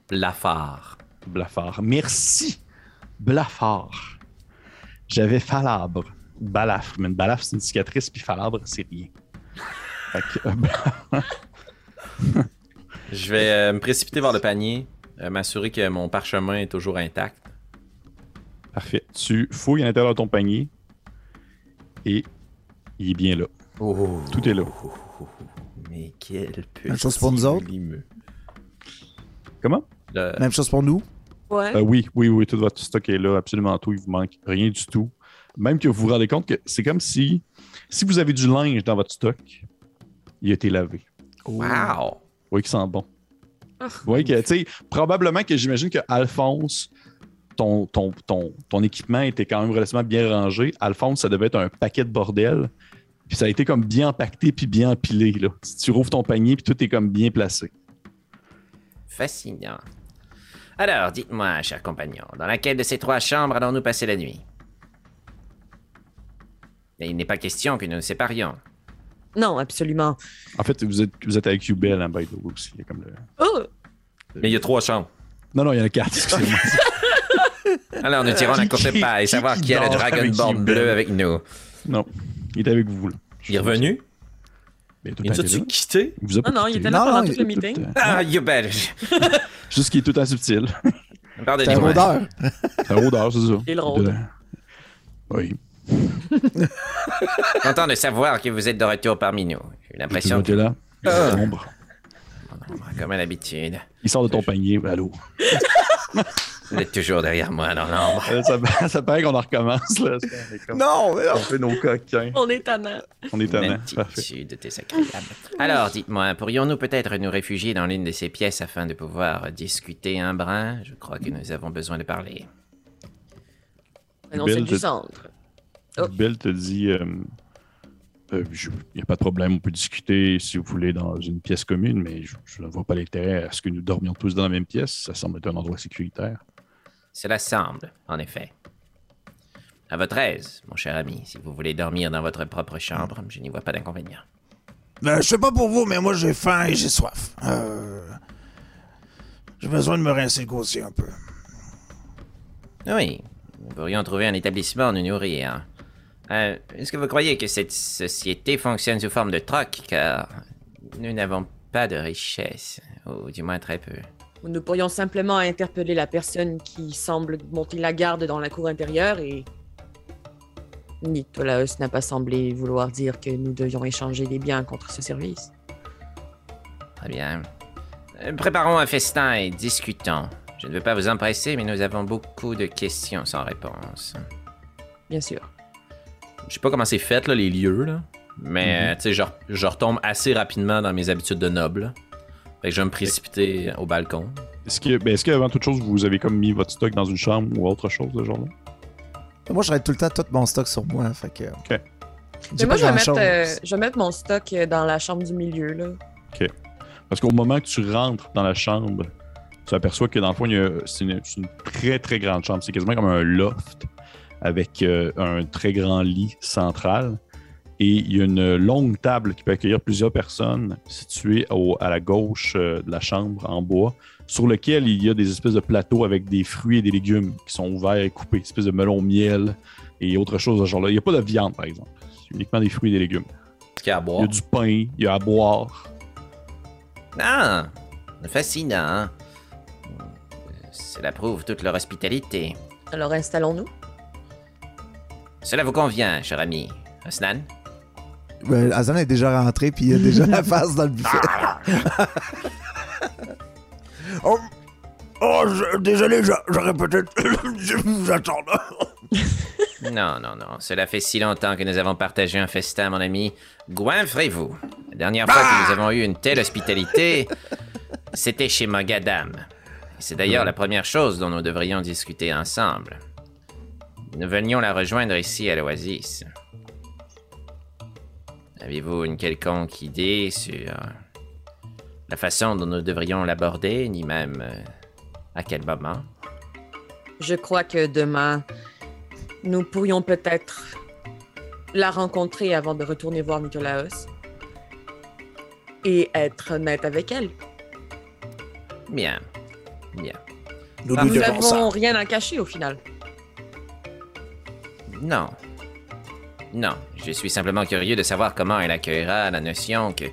Blafard. Blafard. Merci, Blafard. J'avais Falabre. Balafre. Mais une balafre, c'est une cicatrice, puis Falabre, c'est rien. Fait que, euh, Je vais euh, me précipiter vers le panier, euh, m'assurer que mon parchemin est toujours intact. parfait. Tu fouilles à l'intérieur de ton panier et il est bien là. Oh. Tout est là. Mais quel petit Même chose pour nous autres? limeux. Comment? Le- Même chose pour nous? Ouais. Euh, oui, oui, oui, tout votre stock est là, absolument tout. Il vous manque rien du tout. Même que vous vous rendez compte que c'est comme si, si vous avez du linge dans votre stock, il a été lavé. Wow! Oui, qui sent bon. Ah. Oui, que, tu sais, probablement que j'imagine que Alphonse, ton, ton, ton, ton équipement était quand même relativement bien rangé. Alphonse, ça devait être un paquet de bordel. Puis ça a été comme bien empaqueté puis bien empilé. Là. Si tu rouvres ton panier, puis tout est comme bien placé. Fascinant. Alors, dites-moi, cher compagnon, dans laquelle de ces trois chambres allons-nous passer la nuit? Il n'est pas question que nous nous séparions. Non, absolument. En fait, vous êtes, vous êtes avec Ubel, hein, by the way, aussi. Il y a comme le- Oh! Mais il y a trois chambres. Non, non, il y en a quatre, excusez-moi. Alors, nous tirons la courte paille, qui- savoir qui qui a le Dragonborn bleu avec nous. non, il est avec vous. Là. Il est revenu? Mais tout Il a-tu quitté? Il vous a pas Non, non, il était là Non, pendant non, tout le meeting. Tout, euh, Ah, Yubel Juste qu'il est tout en subtil. T'es un rôdeur. C'est un rôdeur, c'est ça. Il le rôde. De- Oui. Content de savoir que vous êtes de retour parmi nous. J'ai eu l'impression Tu que... là. Ah. L'ombre. Comme à l'habitude, Il sort de ton panier. Allô. vous êtes toujours derrière moi dans l'ombre. Euh, ça, ça paraît qu'on en recommence. Là. Comme- Non, mais. On fait nos coquins. On est tannant. On est tannant. Parfait. Attitude, t'es agréable. Alors, dites-moi, pourrions-nous peut-être nous réfugier dans l'une de ces pièces afin de pouvoir discuter un brin? Je crois que nous avons besoin de parler. Mais non, c'est du centre. Oh. Bill te dit euh, il n'y a pas de problème, on peut discuter si vous voulez dans une pièce commune, mais je, je ne vois pas l'intérêt à ce que nous dormions tous dans la même pièce. Ça semble être un endroit sécuritaire. Cela semble, en effet. À votre aise, mon cher ami, si vous voulez dormir dans votre propre chambre, je n'y vois pas d'inconvénient. Ben, je sais pas pour vous, mais moi j'ai faim et j'ai soif. Euh, J'ai besoin de me rincer le gosier un peu. Oui, nous pourrions trouver un établissement où nous nourrir. Euh, Est-ce que vous croyez que cette société fonctionne sous forme de troc? Car nous n'avons pas de richesse, ou du moins très peu. Nous pourrions simplement interpeller la personne qui semble monter la garde dans la cour intérieure et. Nicolaus n'a pas semblé vouloir dire que nous devions échanger des biens contre ce service. Très bien. Euh, Préparons un festin et discutons. Je ne veux pas vous empresser, mais nous avons beaucoup de questions sans réponse. Bien sûr. Je sais pas comment c'est fait, là, les lieux, là. Mais, euh, tu sais, je, re- je retombe assez rapidement dans mes habitudes de noble. Fait que je vais me précipiter au balcon. Est-ce que, ben, est-ce qu'avant toute chose, vous avez comme mis votre stock dans une chambre ou autre chose de genre-là? Moi, je reste tout le temps tout mon stock sur moi, fait que. Ok. Mais moi, pas je vais, mettre, grand-chose. euh, je vais mettre mon stock euh, dans la chambre du milieu. Là. Parce qu'au moment que tu rentres dans la chambre, tu aperçois que dans le fond, il y a- c'est une, c'est une très très grande chambre. C'est quasiment comme un loft avec euh, un très grand lit central. Et il y a une longue table qui peut accueillir plusieurs personnes située au- à la gauche euh, de la chambre en bois, sur lequel il y a des espèces de plateaux avec des fruits et des légumes qui sont ouverts et coupés, espèces de melon miel et autre chose de ce genre-là. Il n'y a pas de viande, par exemple. C'est uniquement des fruits et des légumes. Qu'il y a à Il boire. y a du pain, il y a à boire. Ah, fascinant. Cela prouve toute leur hospitalité. Alors installons-nous. Cela vous convient, cher ami. Aslan Ben, est déjà rentré, puis il a déjà la face dans le buffet. oh, oh, je- désolé, j'a- j'aurais peut-être dû vous attendre. Non, non, non. Cela fait si longtemps que nous avons partagé un festin, mon ami. Goinfrez-vous. La dernière fois que nous avons eu une telle hospitalité, c'était chez Mogadam. C'est d'ailleurs la première chose dont nous devrions discuter ensemble. Nous venions la rejoindre ici à l'Oasis. Avez-vous une quelconque idée sur la façon dont nous devrions l'aborder, ni même euh, à quel moment? Je crois que demain, nous pourrions peut-être la rencontrer avant de retourner voir Nicolaos et être honnête avec elle. Bien. Bien. Nous Nous n'avons ça. rien à cacher au final. Non. Non, je suis simplement curieux de savoir comment elle accueillera la notion que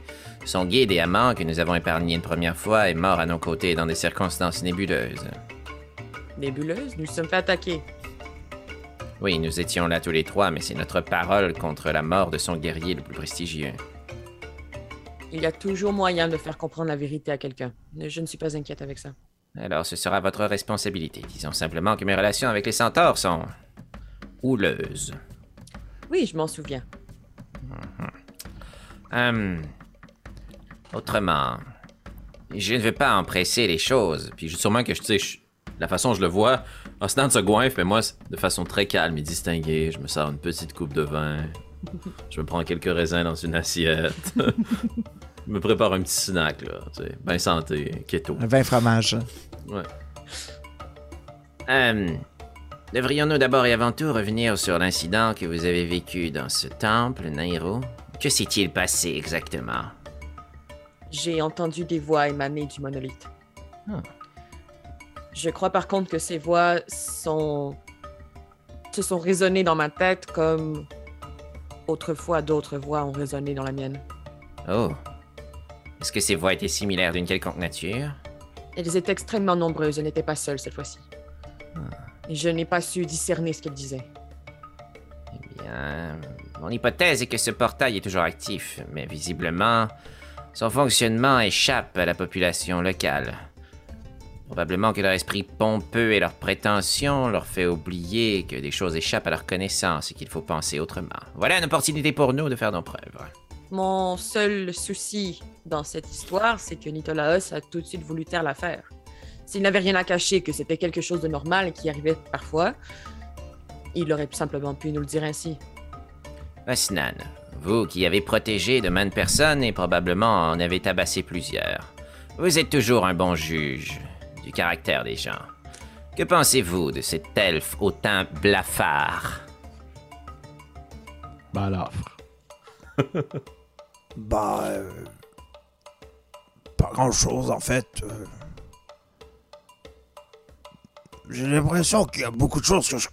son guide et amant que nous avons épargné une première fois est mort à nos côtés dans des circonstances nébuleuses. Nébuleuse, nous sommes fait attaquer. Oui, nous étions là tous les trois, mais c'est notre parole contre la mort de son guerrier le plus prestigieux. Il y a toujours moyen de faire comprendre la vérité à quelqu'un. Je ne suis pas inquiète avec ça. Alors ce sera votre responsabilité. Disons simplement que mes relations avec les centaures sont Oui, je m'en souviens. Hum. Autrement, je ne veux pas empresser les choses. Puis je- sûrement que je tu sais, la façon dont je le vois, Osnan se goinfre, mais moi, de façon très calme et distinguée. Je me sers une petite coupe de vin. Je me prends quelques raisins dans une assiette. je me prépare un petit snack, là. Tu sais, ben santé, keto. Un vin fromage. Ouais. Hum. Devrions-nous d'abord et avant tout revenir sur l'incident que vous avez vécu dans ce temple, Nairo Que s'est-il passé exactement? J'ai entendu des voix émaner du monolithe. Hmm. Je crois par contre que ces voix sont... se sont résonnées dans ma tête comme autrefois d'autres voix ont résonné dans la mienne. Oh. Est-ce que ces voix étaient similaires d'une quelconque nature? Elles étaient extrêmement nombreuses, je n'étais pas seule cette fois-ci. Et je n'ai pas su discerner ce qu'elles disaient. Eh bien, mon hypothèse est que ce portail est toujours actif, mais visiblement, son fonctionnement échappe à la population locale. Probablement que leur esprit pompeux et leurs prétentions leur fait oublier que des choses échappent à leur connaissance et qu'il faut penser autrement. Voilà une opportunité pour nous de faire nos preuves. Mon seul souci dans cette histoire, c'est que Nitolaos a tout de suite voulu taire l'affaire. S'il n'avait rien à cacher, que c'était quelque chose de normal qui arrivait parfois, il aurait simplement pu nous le dire ainsi. Osnan, vous qui avez protégé de maintes personnes et probablement en avez tabassé plusieurs, vous êtes toujours un bon juge du caractère des gens. Que pensez-vous de cet elfe au teint blafard? Balafre. Bah. euh, pas grand chose en fait. euh. J'ai l'impression qu'il y a beaucoup de choses que je.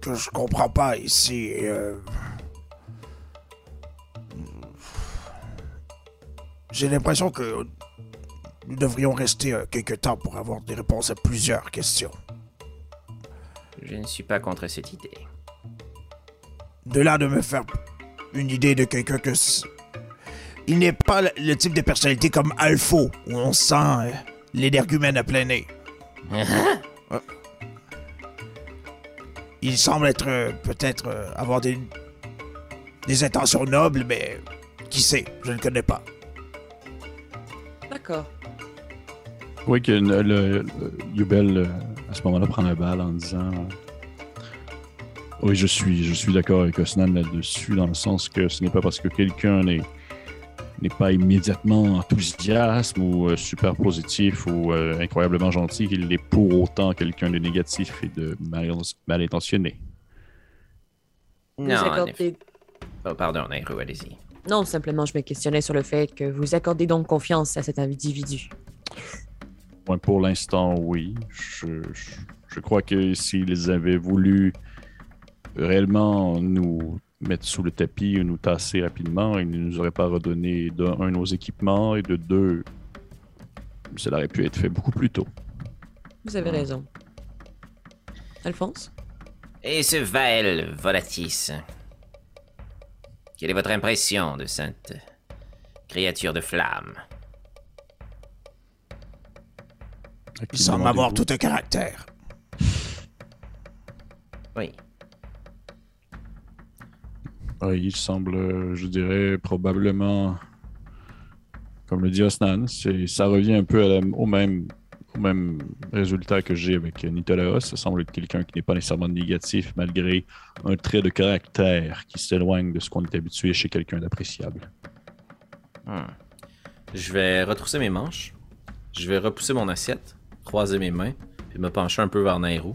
que je comprends pas ici. euh. J'ai l'impression que nous devrions rester euh, quelque temps pour avoir des réponses à plusieurs questions. Je ne suis pas contre cette idée. de là de me faire une idée de quelqu'un que il n'est pas le, le type de personnalité comme Alpho où on sent euh, l'énergumène à plein nez. Il semble être euh, peut-être euh, avoir des des intentions nobles, mais qui sait, je ne connais pas. D'accord. Oui, que le, le- le- Yubel, euh, à ce moment-là, prend la balle en disant euh, Oui, je suis, je suis d'accord avec Osnan là-dessus, dans le sens que ce n'est pas parce que quelqu'un n'est n'est pas immédiatement enthousiaste ou euh, super positif ou euh, incroyablement gentil qu'il est pour autant quelqu'un de négatif et de mal, mal intentionné. Non, accordez-. Oh, pardon, Nairo, allez-y. Non, simplement, je me questionnais sur le fait que vous accordez donc confiance à cet individu. Ouais, pour l'instant, oui. Je, je, je crois que s'ils avaient voulu réellement nous mettre sous le tapis ou nous tasser rapidement, ils ne nous auraient pas redonné de un nos équipements et de deux, cela aurait pu être fait beaucoup plus tôt. Vous avez raison. Alphonse? Et ce Vael Volatis Quelle est votre impression de cette créature de flamme? Il semble avoir tout un caractère. Oui. Oui, il semble, euh, je dirais, probablement, comme le dit Osnan, c'est- ça revient un peu à la- au, même, au même résultat que j'ai avec Nitolaos. Ça semble être quelqu'un qui n'est pas nécessairement négatif, malgré un trait de caractère qui s'éloigne de ce qu'on est habitué chez quelqu'un d'appréciable. Hmm. Je vais retrousser mes manches. Je vais repousser mon assiette, croiser mes mains, puis me pencher un peu vers Nairou.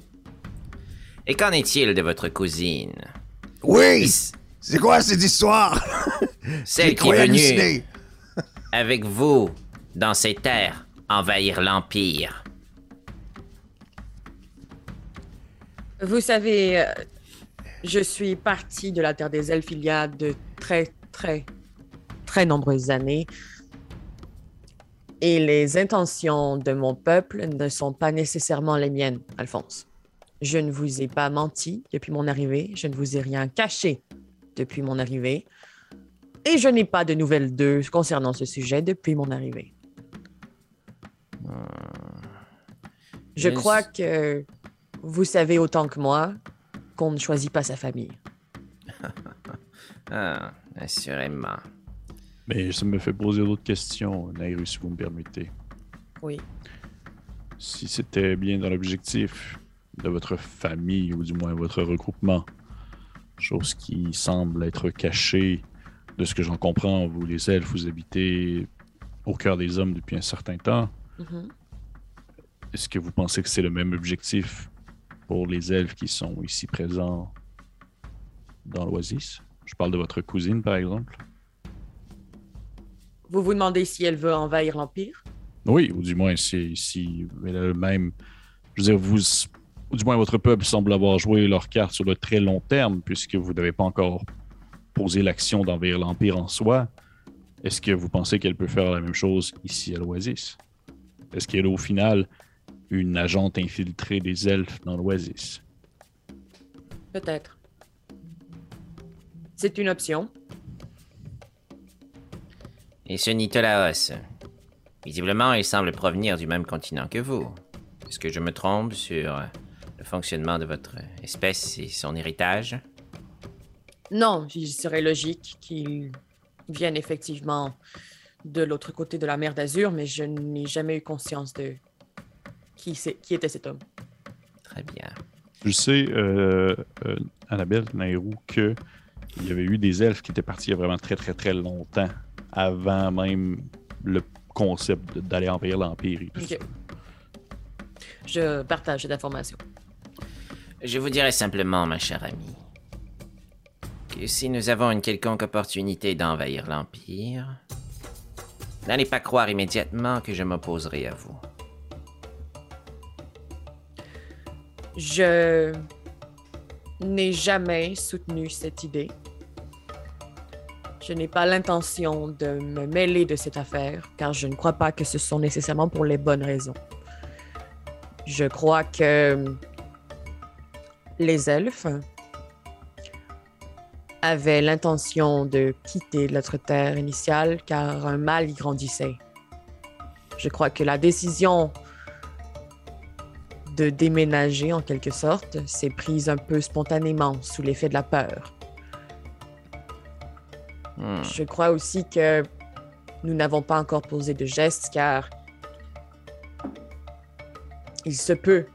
Et qu'en est-il de votre cousine? Oui! C'est quoi cette histoire? Celle qui est venue avec vous dans ces terres envahir l'Empire. Vous savez, euh, je suis partie de la Terre des Elfes il y a de très, très, très nombreuses années. Et les intentions de mon peuple ne sont pas nécessairement les miennes, Alphonse. Je ne vous ai pas menti depuis mon arrivée. Je ne vous ai rien caché depuis mon arrivée. Et je n'ai pas de nouvelles d'eux concernant ce sujet depuis mon arrivée. Je Mais crois que vous savez autant que moi qu'on ne choisit pas sa famille. Ah, assurément. Mais ça me fait poser d'autres questions, Nairu, si vous me permettez. Oui. Si c'était bien dans l'objectif de votre famille, ou du moins votre regroupement, chose qui semble être cachée de ce que j'en comprends, vous les elfes, vous habitez au cœur des hommes depuis un certain temps. Mhm. Est-ce que vous pensez que c'est le même objectif pour les elfes qui sont ici présents dans l'Oasis? Je parle de votre cousine, par exemple. Vous vous demandez si elle veut envahir l'Empire? Oui, ou du moins, si, si elle a le même. Je veux dire, vous. Ou du moins, votre peuple semble avoir joué leur carte sur le très long terme, puisque vous n'avez pas encore posé l'action d'envahir l'Empire en soi. Est-ce que vous pensez qu'elle peut faire la même chose ici à l'Oasis? Est-ce qu'elle est au final une agente infiltrée des elfes dans l'Oasis? Peut-être. C'est une option. Et ce Nitolaos, visiblement, il semble provenir du même continent que vous. Est-ce que je me trompe sur euh, fonctionnement de votre espèce et son héritage? Non, il serait logique qu'il vienne effectivement de l'autre côté de la mer d'Azur, mais je n'ai jamais eu conscience de qui, c'est- qui était cet homme. Très bien. Je sais, euh, euh, Annabelle, Nairou, que il y avait eu des elfes qui étaient partis il y a vraiment très très très longtemps, avant même le concept d'aller envahir l'Empire et tout Ok. ça. Je partage cette information. Je vous dirais simplement, ma chère amie, que si nous avons une quelconque opportunité d'envahir l'Empire, n'allez pas croire immédiatement que je m'opposerai à vous. Je n'ai jamais soutenu cette idée. Je n'ai pas l'intention de me mêler de cette affaire, car je ne crois pas que ce sont nécessairement pour les bonnes raisons. Je crois que les elfes avaient l'intention de quitter notre terre initiale, car un mal y grandissait. Je crois que la décision de déménager en quelque sorte s'est prise un peu spontanément sous l'effet de la peur. Hmm. Je crois aussi que nous n'avons pas encore posé de gestes car il se peut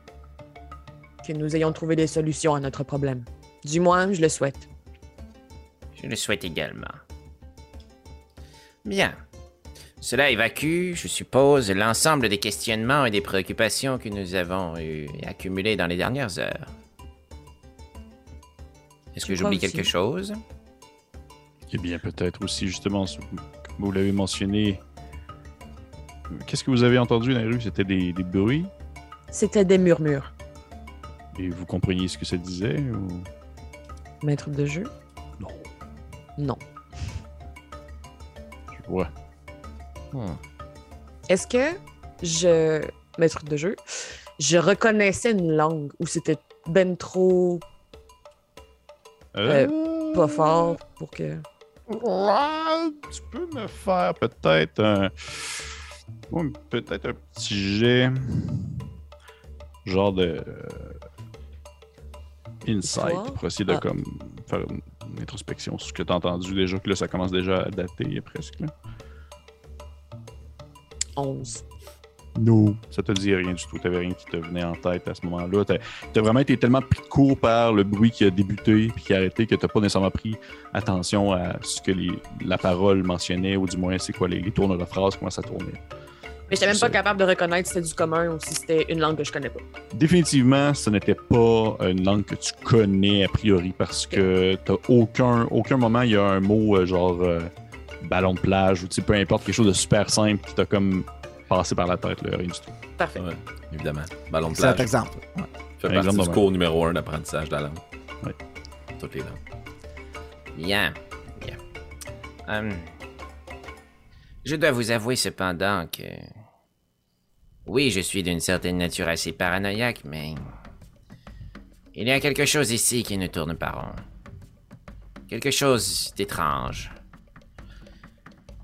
que nous ayons trouvé des solutions à notre problème. Du moins, je le souhaite. Je le souhaite également. Bien. Cela évacue, je suppose, l'ensemble des questionnements et des préoccupations que nous avons eu et dans les dernières heures. Est-ce que j'oublie quelque chose? Eh bien, peut-être aussi, justement, comme vous l'avez mentionné, qu'est-ce que vous avez entendu dans la rue? C'était des, des bruits? C'était des murmures. Et vous compreniez ce que ça disait? Ou... Maître de jeu? Non. Non. Je vois. Hmm. Est-ce que je, maître de jeu, je reconnaissais une langue où c'était ben trop Euh, pas fort pour que? Ouais, tu peux me faire peut-être un. peut-être un petit jet. Genre de. Insight Toi? pour essayer de Ah. comme, faire une, une introspection sur ce que tu as entendu déjà, que là, ça commence déjà à dater presque. là. 11. Non. Ça te dit rien du tout. T'avais rien qui te venait en tête à ce moment-là. T'as as vraiment été tellement pris de court par le bruit qui a débuté puis qui a arrêté que t'as pas nécessairement pris attention à ce que les- la parole mentionnait ou du moins c'est quoi les, les tournures de phrases, comment ça tournait. Mais j'étais même pas capable de reconnaître si c'était du commun ou si c'était une langue que je connais pas. Définitivement, ce n'était pas une langue que tu connais a priori parce que t'as aucun, aucun moment il y a un mot euh, genre euh, ballon de plage ou peu importe quelque chose de super simple qui t'a comme passé par la tête, là, rien du tout. Parfait. Ouais, évidemment. Ballon de C'est un plage. exemple. fait Un partie exemple du de cours numéro 1 d'apprentissage de la langue. Ouais. Toutes les langues. Bien, bien. Hum, je dois vous avouer cependant que... Oui, je suis d'une certaine nature assez paranoïaque, mais... Il y a quelque chose ici qui ne tourne pas rond. Quelque chose d'étrange.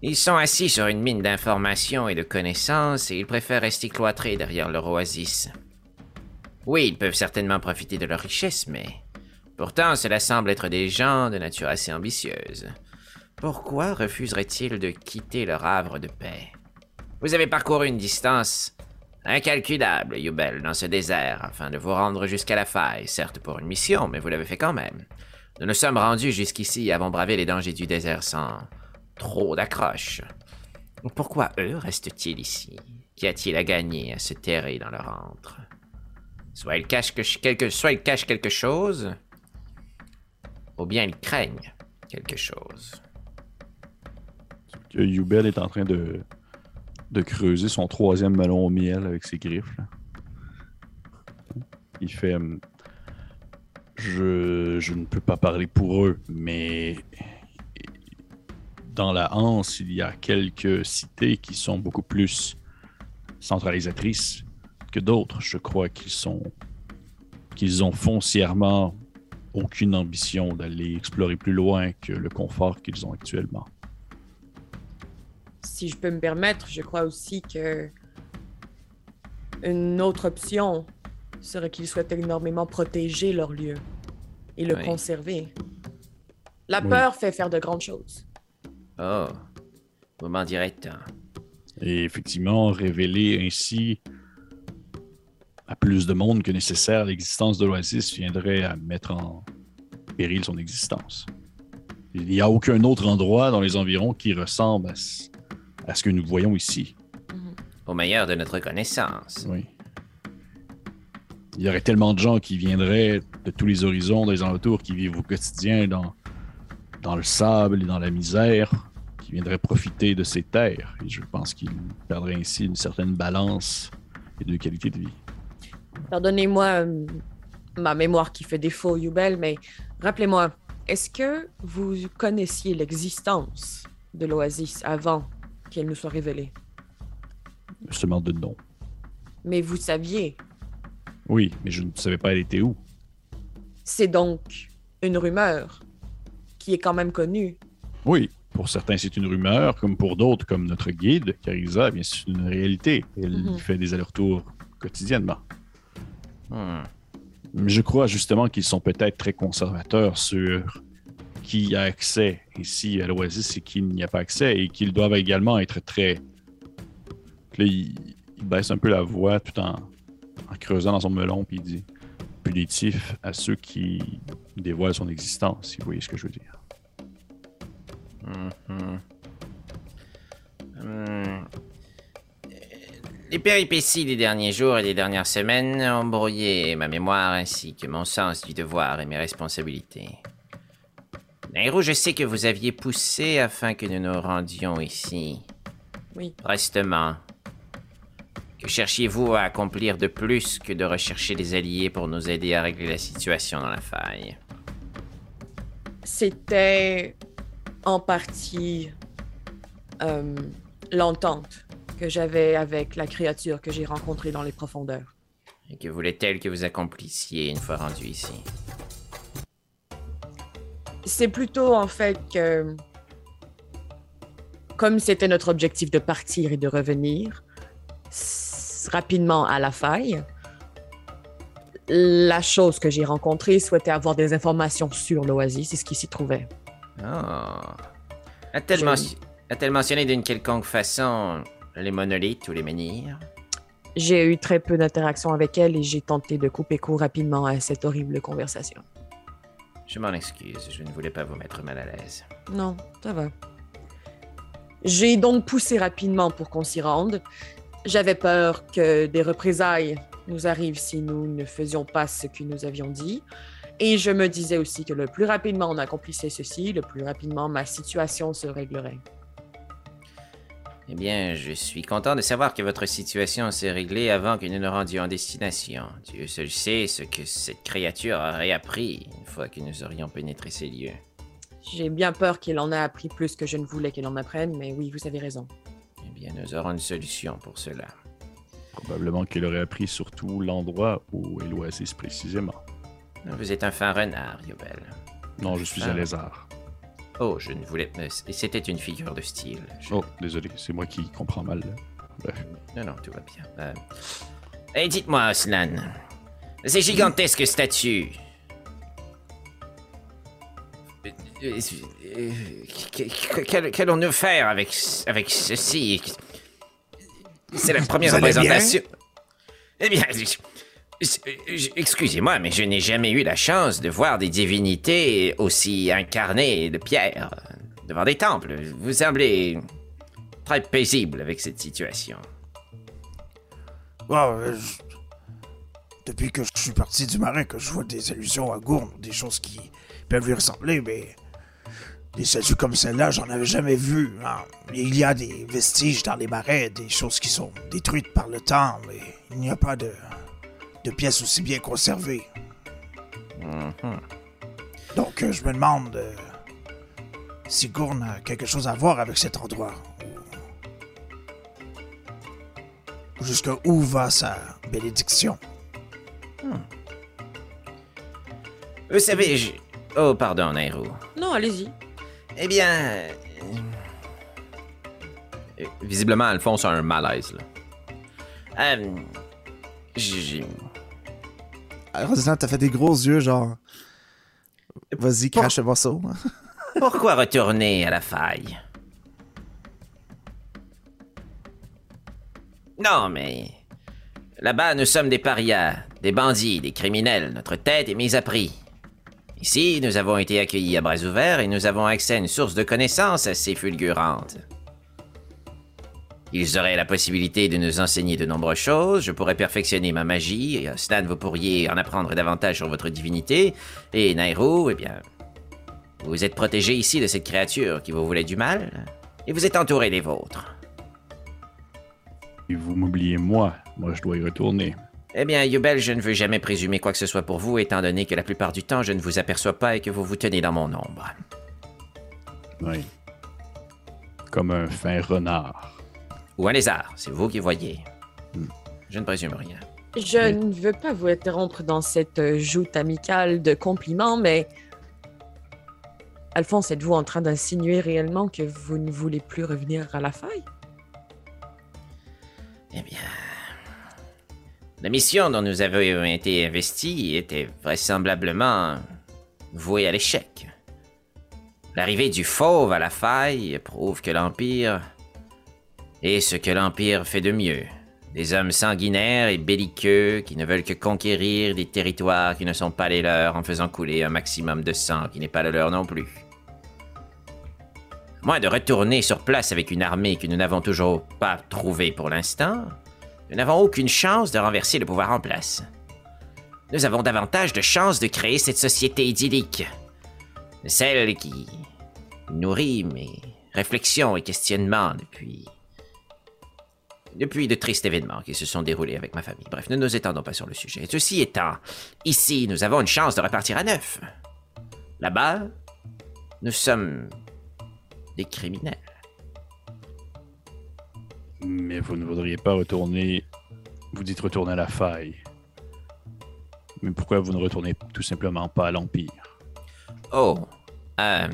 Ils sont assis sur une mine d'informations et de connaissances et ils préfèrent rester cloîtrés derrière leur oasis. Oui, ils peuvent certainement profiter de leur richesse, mais... Pourtant, cela semble être des gens de nature assez ambitieuse. Pourquoi refuseraient-ils de quitter leur havre de paix? Vous avez parcouru une distance incalculable, Yubel, dans ce désert, afin de vous rendre jusqu'à la faille, certes pour une mission, mais vous l'avez fait quand même. Nous nous sommes rendus jusqu'ici et avons bravé les dangers du désert sans trop d'accroche. Pourquoi eux restent-ils ici? Qu'y a-t-il à gagner à se terrer dans leur antre? Soit ils cachent que- quelque, soit ils cachent quelque chose, ou bien ils craignent quelque chose. Yubel est en train de, de creuser son troisième melon au miel avec ses griffes. Il fait hum, je, je ne peux pas parler pour eux, mais dans la Hanse, il y a quelques cités qui sont beaucoup plus centralisatrices que d'autres. Je crois qu'ils sont qu'ils ont foncièrement aucune ambition d'aller explorer plus loin que le confort qu'ils ont actuellement. Si je peux me permettre, je crois aussi que une autre option serait qu'ils souhaitent énormément protéger leur lieu et le Oui. conserver. La Oui. peur fait faire de grandes choses. Oh, m'en direz tant. Et effectivement, révéler ainsi à plus de monde que nécessaire l'existence de l'Oasis viendrait à mettre en péril son existence. Il n'y a aucun autre endroit dans les environs qui ressemble à à ce que nous voyons ici. Au meilleur de notre connaissance. Oui. Il y aurait tellement de gens qui viendraient de tous les horizons, des alentours, qui vivent au quotidien dans, dans le sable et dans la misère, qui viendraient profiter de ces terres. Et je pense qu'ils perdraient ainsi une certaine balance et de qualité de vie. Pardonnez-moi euh, ma mémoire qui fait défaut, Yubel, mais rappelez-moi, est-ce que vous connaissiez l'existence de l'Oasis avant qu'elle nous soit révélée? Seulement de nom. Mais vous saviez. Oui, mais je ne savais pas elle était où. C'est donc une rumeur qui est quand même connue. Oui, pour certains c'est une rumeur, comme pour d'autres, comme notre guide, Carisa, eh bien c'est une réalité. Elle Mhm. fait des allers-retours quotidiennement. Hmm. Mais je crois justement qu'ils sont peut-être très conservateurs sur qui a accès ici à l'Oasis et qui n'y a pas accès et qu'ils doivent également être très. Là, il, il baisse un peu la voix tout en, en creusant dans son melon puis il dit punitif à ceux qui dévoilent son existence, si vous voyez ce que je veux dire. Mhm. Hmm. Les péripéties des derniers jours et des dernières semaines ont brouillé ma mémoire ainsi que mon sens du devoir et mes responsabilités. Nairo, je sais que vous aviez poussé afin que nous nous rendions ici. Oui. Prestement. Que cherchiez-vous à accomplir de plus que de rechercher des alliés pour nous aider à régler la situation dans la faille? C'était en partie euh, l'entente que j'avais avec la créature que j'ai rencontrée dans les profondeurs. Et que voulait-elle que vous accomplissiez une fois rendu ici? C'est plutôt en fait que, comme c'était notre objectif de partir et de revenir rapidement à la faille, La chose que j'ai rencontrée souhaitait avoir des informations sur l'oasis, c'est ce qui s'y trouvait. Oh. A-t-elle mention- a-t-elle mentionné d'une quelconque façon les monolithes ou les menhirs J'ai eu très peu d'interactions avec elle et j'ai tenté de couper court rapidement à cette horrible conversation. Je m'en excuse, je ne voulais pas vous mettre mal à l'aise. Non, ça va. J'ai donc poussé rapidement pour qu'on s'y rende. J'avais peur que des représailles nous arrivent si nous ne faisions pas ce que nous avions dit. Et je me disais aussi que le plus rapidement on accomplissait ceci, le plus rapidement ma situation se réglerait. Eh bien, je suis content de savoir que votre situation s'est réglée avant que nous nous rendions en destination. Dieu seul sait ce que cette créature aurait appris une fois que nous aurions pénétré ces lieux. J'ai bien peur qu'elle en ait appris plus que je ne voulais qu'elle en apprenne, mais oui, vous avez raison. Eh bien, nous aurons une solution pour cela. Probablement qu'il aurait appris surtout l'endroit où est l'oasis précisément. Vous êtes un fin renard, Yobel. Non, je suis un lézard. Oh, je ne voulais... euh, C'était une figure de style. Je- Oh, désolé, c'est moi qui comprends mal. Non, non, tout va bien. Euh... Et dites-moi, Aslan, ces gigantesques statues... Euh, euh, qu- qu- qu'all- Qu'allons-nous faire avec, avec ceci? C'est la première Vous allez bien? représentation. Eh bien, excusez-moi, mais je n'ai jamais eu la chance de voir des divinités aussi incarnées de pierre devant des temples. Vous semblez très paisible avec cette situation. Euh, je- Depuis que je suis parti du marin, que je vois des allusions à Gourne, des choses qui peuvent lui ressembler, mais des statues comme celle-là, j'en avais jamais vu. hein. Il y a des vestiges dans les marais, des choses qui sont détruites par le temps, mais il n'y a pas de, de pièces aussi bien conservées. Mhm. Donc, euh, je me demande euh, si Gourne a quelque chose à voir avec cet endroit. Ou jusqu'à où va sa bénédiction. Vous savez, je... Oh, pardon, Nairo. Non, allez-y. Eh bien... euh, euh, Visiblement, Alphonse a un malaise, là. Euh, j'ai- Roselyne, t'as fait des gros yeux, genre. Vas-y, crache le morceau. Pourquoi retourner à la faille? Non, mais... Là-bas, nous sommes des parias, des bandits, des criminels. Notre tête est mise à prix. Ici, nous avons été accueillis à bras ouverts et nous avons accès à une source de connaissances assez fulgurante. Ils auraient la possibilité de nous enseigner de nombreuses choses, je pourrais perfectionner ma magie, Stan, vous pourriez en apprendre davantage sur votre divinité, et Nairo, eh bien, vous êtes protégé ici de cette créature qui vous voulait du mal, et vous êtes entouré des vôtres. Et vous m'oubliez moi. Moi, je dois y retourner. Eh bien, Yubel, je ne veux jamais présumer quoi que ce soit pour vous, étant donné que la plupart du temps, je ne vous aperçois pas et que vous vous tenez dans mon ombre. Oui. Comme un fin renard. Ou un lézard, c'est vous qui voyez. Je ne présume rien. Je ne veux pas vous interrompre dans cette euh, joute amicale de compliments, mais. Alphonse, êtes-vous en train d'insinuer réellement que vous ne voulez plus revenir à la faille? Eh bien... La mission dont nous avons été investis était vraisemblablement vouée à l'échec. L'arrivée du fauve à la faille prouve que l'Empire est ce que l'Empire fait de mieux. Des hommes sanguinaires et belliqueux qui ne veulent que conquérir des territoires qui ne sont pas les leurs en faisant couler un maximum de sang qui n'est pas le leur non plus. Moins de retourner sur place avec une armée que nous n'avons toujours pas trouvée pour l'instant, nous n'avons aucune chance de renverser le pouvoir en place. Nous avons davantage de chances de créer cette société idyllique. Celle qui nourrit mes réflexions et questionnements depuis. Depuis de tristes événements qui se sont déroulés avec ma famille. Bref, ne nous étendons pas sur le sujet. Ceci étant, ici, nous avons une chance de repartir à neuf. Là-bas, nous sommes des criminels. Mais vous ne voudriez pas retourner. Vous dites retourner à la faille. Mais pourquoi vous ne retournez tout simplement pas à l'Empire? Oh, euh...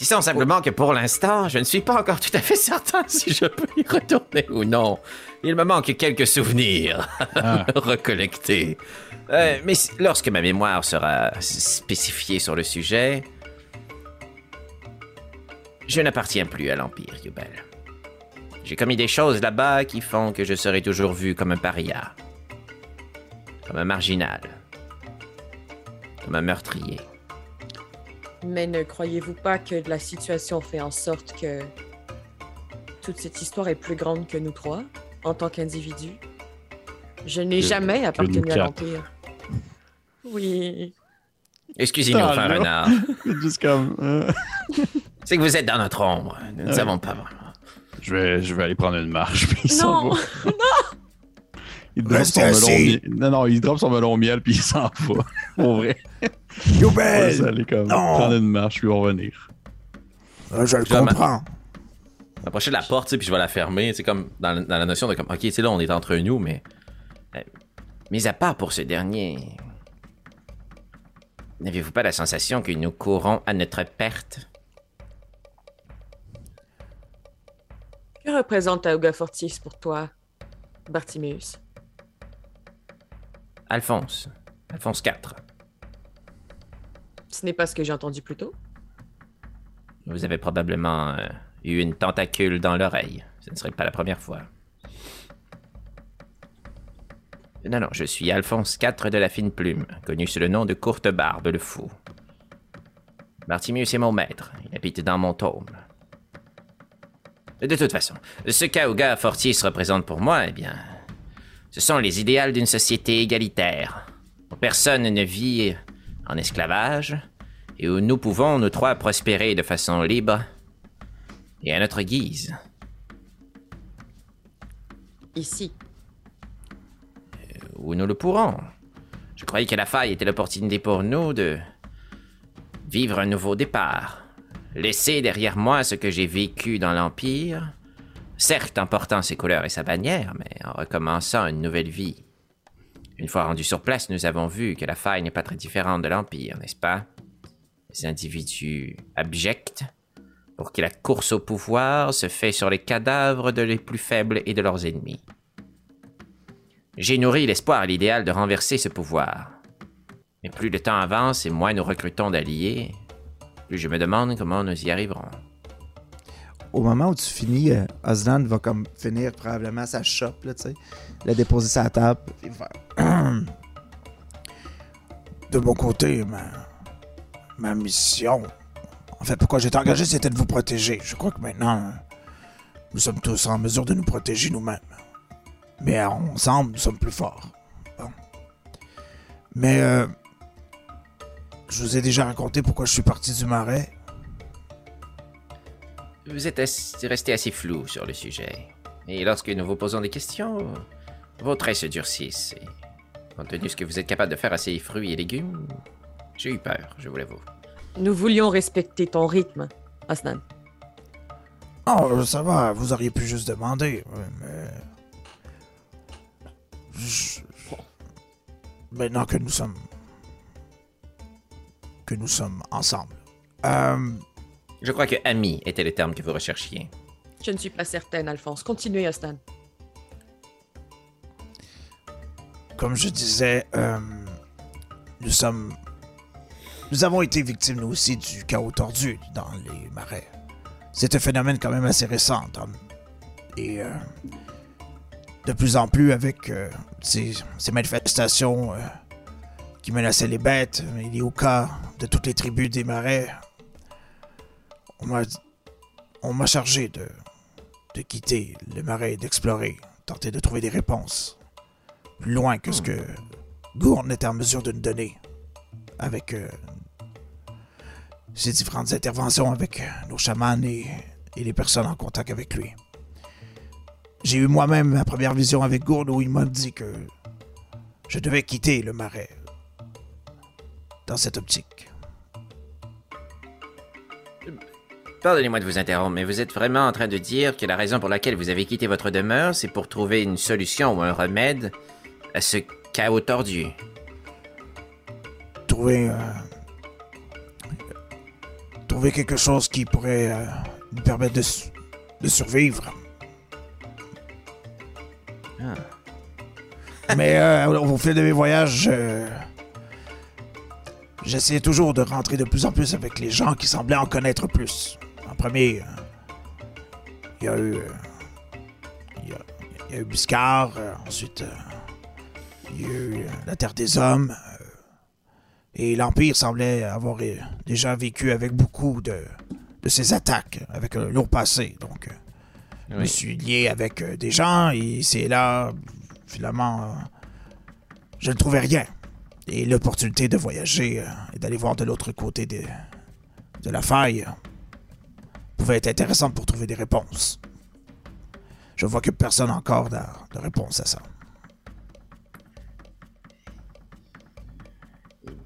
Disons simplement que pour l'instant, je ne suis pas encore tout à fait certain si je peux y retourner ou non. Il me manque quelques souvenirs à recollecter. Euh, mais lorsque ma mémoire sera spécifiée sur le sujet, je n'appartiens plus à l'Empire, Yubel. J'ai commis des choses là-bas qui font que je serai toujours vu comme un paria, comme un marginal, comme un meurtrier. Mais ne croyez-vous pas que la situation fait en sorte que toute cette histoire est plus grande que nous trois, en tant qu'individus? Je n'ai Que- jamais appartenu à l'Empire. Oui. Excusez-nous, Ah, renard. Juste comme. euh, C'est que vous êtes dans notre ombre. Nous ne Ouais. savons pas. je, vais, je vais aller prendre une marche. Puis s'en Non! Il drop son melon miel. Non, non, il drop son melon miel puis il s'en va. Pour vrai. On va Youbel! aller comme Non. prendre une marche puis on va revenir. Ah, je le Je vais ma- comprends. m'approcher de la porte, tu sais, puis je vais la fermer, c'est comme dans, la- dans la notion de comme, ok, tu sais, là, on est entre nous, mais Mais à part pour ce dernier, n'avez-vous pas la sensation que nous courons à notre perte? Que représente Tauga Fortis pour toi, Bartimeus? Alphonse. Alphonse IV. Ce n'est pas ce que j'ai entendu plus tôt. Vous avez probablement euh, eu une tentacule dans l'oreille. Ce ne serait pas la première fois. Non, non, je suis Alphonse IV de la fine plume, connu sous le nom de Courte Barbe le Fou. Bartimius est mon maître. Il habite dans mon tome. De toute façon, ce qu'Aouga Fortier se représente pour moi, eh bien, ce sont les idéaux d'une société égalitaire, où personne ne vit en esclavage, et où nous pouvons, nous trois, prospérer de façon libre et à notre guise. Ici. Où nous le pourrons. Je croyais que la faille était l'opportunité pour nous de vivre un nouveau départ. Laisser derrière moi ce que j'ai vécu dans l'Empire, certes en portant ses couleurs et sa bannière, mais en recommençant une nouvelle vie. Une fois rendus sur place, nous avons vu que la faille n'est pas très différente de l'Empire, n'est-ce pas? Des individus abjects, pour qui la course au pouvoir se fait sur les cadavres de les plus faibles et de leurs ennemis. J'ai nourri l'espoir et l'idéal de renverser ce pouvoir. Mais plus le temps avance et moins nous recrutons d'alliés, plus je me demande comment nous y arriverons. Au moment où tu finis, euh, Osland va comme finir probablement sa shop, là, tu sais. La déposer sur la table. De mon côté, ma, ma mission. En fait, pourquoi été engagé, c'était de vous protéger. Je crois que maintenant, nous sommes tous en mesure de nous protéger nous-mêmes. Mais ensemble, nous sommes plus forts. Bon. Mais euh, je vous ai déjà raconté pourquoi je suis parti du marais. Vous êtes resté assez flou sur le sujet. Et lorsque nous vous posons des questions, vos traits se durcissent. Et compte tenu de ce que vous êtes capable de faire à ces fruits et légumes, j'ai eu peur, je vous l'avoue. Nous voulions respecter ton rythme, Osnan. Oh, ça va, vous auriez pu juste demander. Mais. Je- Maintenant que nous sommes. que nous sommes ensemble. Euh, Je crois que ami était le terme que vous recherchiez. Je ne suis pas certaine, Alphonse. Continuez, Osnan. comme je disais, euh, nous sommes. Nous avons été victimes, nous aussi, du chaos tordu dans les marais. C'est un phénomène quand même assez récent. Et euh, de plus en plus avec euh, ces, ces manifestations euh, qui menaçaient les bêtes et les Oka de toutes les tribus des marais. On m'a, on m'a chargé de, de quitter les marais et d'explorer, tenter de trouver des réponses plus loin que ce que Gourne était en mesure de nous donner avec euh, ses différentes interventions avec euh, nos chamans et, et les personnes en contact avec lui. J'ai eu moi-même ma première vision avec Gourne où il m'a dit que je devais quitter le marais dans cette optique. Pardonnez-moi de vous interrompre, mais vous êtes vraiment en train de dire que la raison pour laquelle vous avez quitté votre demeure, c'est pour trouver une solution ou un remède à ce chaos tordu. Trouver, euh, trouver quelque chose qui pourrait euh, nous permettre de, su- de survivre. Mais euh, au fil de mes voyages, j'essayais toujours de rentrer de plus en plus avec les gens qui semblaient en connaître plus. Premier, euh, il y a eu. euh, il y, a, il y a eu Biscard, euh, ensuite, euh, il y a eu euh, la Terre des Hommes. euh, et l'Empire semblait avoir euh, déjà vécu avec beaucoup de, de ces attaques, avec un lourd passé. Donc, euh, je me suis lié avec euh, des gens et c'est là, finalement, euh, je ne trouvais rien. Et l'opportunité de voyager euh, et d'aller voir de l'autre côté de, de la faille pouvait être intéressante pour trouver des réponses. Je vois que personne n'a encore de, de réponse à ça.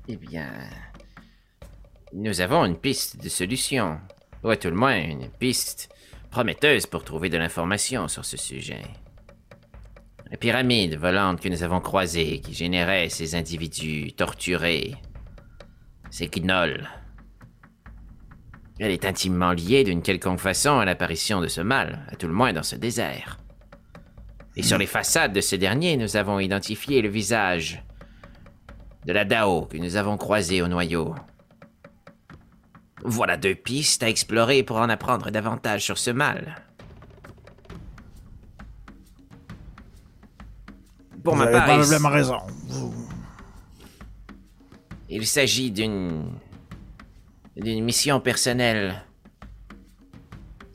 Eh bien, nous avons une piste de solution. Ou à tout le moins, une piste prometteuse pour trouver de l'information sur ce sujet. La pyramide volante que nous avons croisée qui générait ces individus torturés, ces gnolls. Elle est intimement liée d'une quelconque façon à l'apparition de ce mal, à tout le moins dans ce désert. Et sur les façades de ce dernier, nous avons identifié le visage de la Dao que nous avons croisée au noyau. Voilà deux pistes à explorer pour en apprendre davantage sur ce mal. Pour Vous ma avez part, il, raison. Vous- il s'agit d'une d'une mission personnelle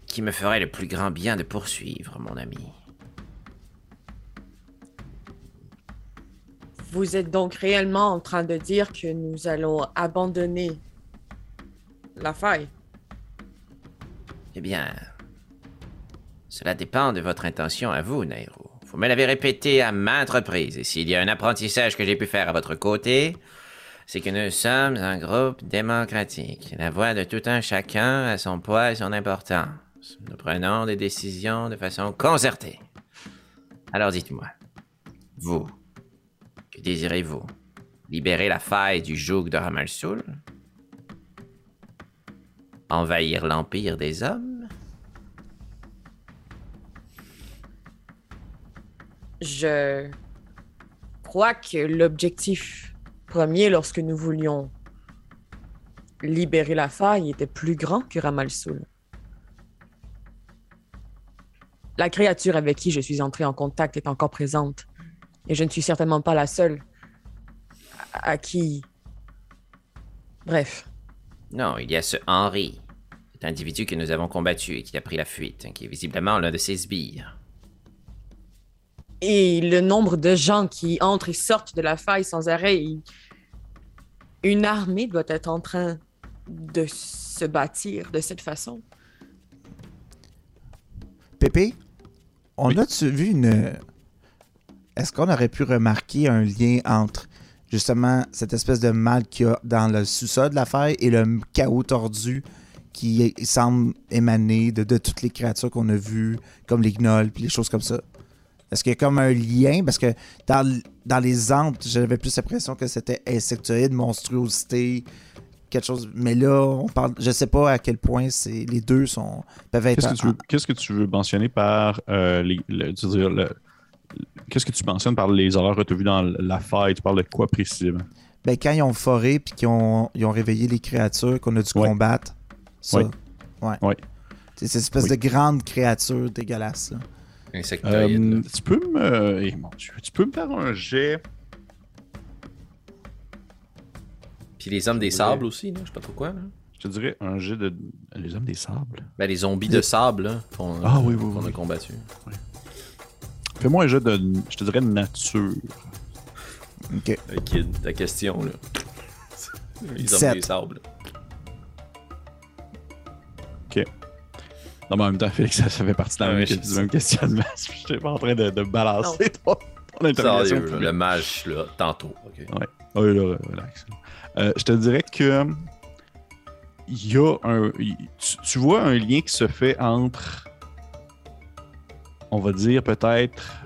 qui me ferait le plus grand bien de poursuivre, mon ami. Vous êtes donc réellement en train de dire que nous allons abandonner la faille? Eh bien, cela dépend de votre intention à vous, Nairo. Vous me l'avez répété à maintes reprises, et s'il y a un apprentissage que j'ai pu faire à votre côté, c'est que nous sommes un groupe démocratique. La voix de tout un chacun a son poids et son importance. Nous prenons des décisions de façon concertée. Alors dites-moi, vous, que désirez-vous? Libérer la faille du joug de Ramalsoul Envahir l'empire des hommes? Je crois que l'objectif premier lorsque nous voulions libérer la faille était plus grand que Ramalsoul. La créature avec qui je suis entré en contact est encore présente. Et je ne suis certainement pas la seule à, à qui... Bref, Non, il y a ce Henri, cet individu que nous avons combattu et qui a pris la fuite, hein, qui est visiblement l'un de ses sbires. Et le nombre de gens qui entrent et sortent de la faille sans arrêt, une armée doit être en train de se bâtir de cette façon. Pépé, on Oui. a-tu vu une. Est-ce qu'on aurait pu remarquer un lien entre justement cette espèce de mal qu'il y a dans le sous-sol de la faille et le chaos tordu qui semble émaner de, de toutes les créatures qu'on a vues, comme les gnolls puis les choses comme ça? Est-ce qu'il y a comme un lien? Parce que dans, dans les antres, j'avais plus l'impression que c'était insectoïde, monstruosité, quelque chose. Mais là, on parle. Je sais pas à quel point c'est les deux sont peuvent être. Qu'est-ce que, tu veux, qu'est-ce que tu veux mentionner par euh, les, le- tu veux dire, le- Qu'est-ce que tu mentionnes par les horreurs que tu as vues dans la faille? Tu parles de quoi précisément? Ben, quand ils ont foré puis qu'ils ont, ils ont réveillé les créatures qu'on a dû Ouais. combattre, ça. Ouais. Ouais. Ouais. C'est cette espèce Oui. de grande créature dégueulasse. Là. Insectoïde. Euh, tu peux me. eh, mon Dieu, tu peux me faire un jet. Puis les hommes des sables aussi, là, je sais pas trop quoi. Là. Je te dirais un jet de. Les hommes des sables. Ben, les zombies de sable là, qu'on Ah oui, oui, qu'on oui. a combattu. Fais-moi un jet de. Je te dirais de nature. Ok. Kid, ta question, là. Les hommes Sept. des sables. Non, mais en même temps, Félix, ça, ça fait partie de la Ah même, ouais, du même questionnement. Je n'étais pas en train de, de balancer ton, ton interrogation. Sérieux, le mage, là, tantôt. ok. Ah Oui, là, relax. Euh, je te dirais que il y a un. Tu, tu vois un lien qui se fait entre, on va dire peut-être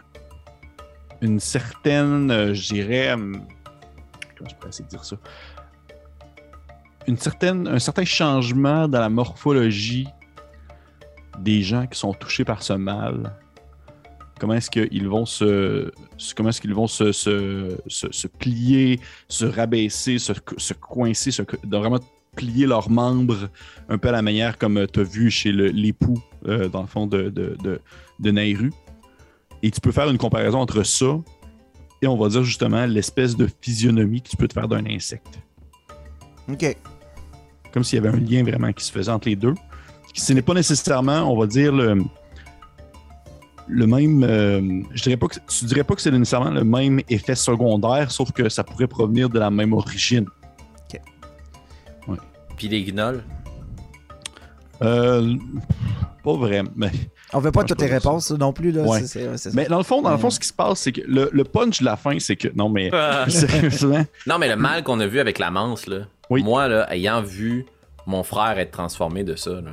une certaine, euh, je dirais, hum, comment je pourrais essayer de dire ça, une certaine, un certain changement dans la morphologie des gens qui sont touchés par ce mal. Comment est-ce qu'ils vont se, comment est-ce qu'ils vont se, se, se- se plier, se rabaisser, se, se coincer, se, de vraiment plier leurs membres un peu à la manière comme tu as vu chez l'époux, euh, dans le fond, de, de, de, de Nairu. Et tu peux faire une comparaison entre ça et on va dire justement l'espèce de physionomie que tu peux te faire d'un insecte. Ok. Comme s'il y avait un lien vraiment qui se faisait entre les deux. Ce n'est pas nécessairement, on va dire, le, le même. euh, je dirais pas que, tu dirais pas que c'est nécessairement le même effet secondaire, sauf que ça pourrait provenir de la même origine. Puis les gnolls. Euh, pas vraiment. Mais, On veut pas toutes que réponses non plus. Là. Ouais. C'est- c'est- ouais, c'est ça. mais dans le fond, dans le fond, ce qui se passe, c'est que le, le punch de la fin, c'est que. Non, mais. sérieusement, Non, mais le mal qu'on a vu avec la manse, là. Oui. Moi, là, ayant vu mon frère être transformé de ça, là.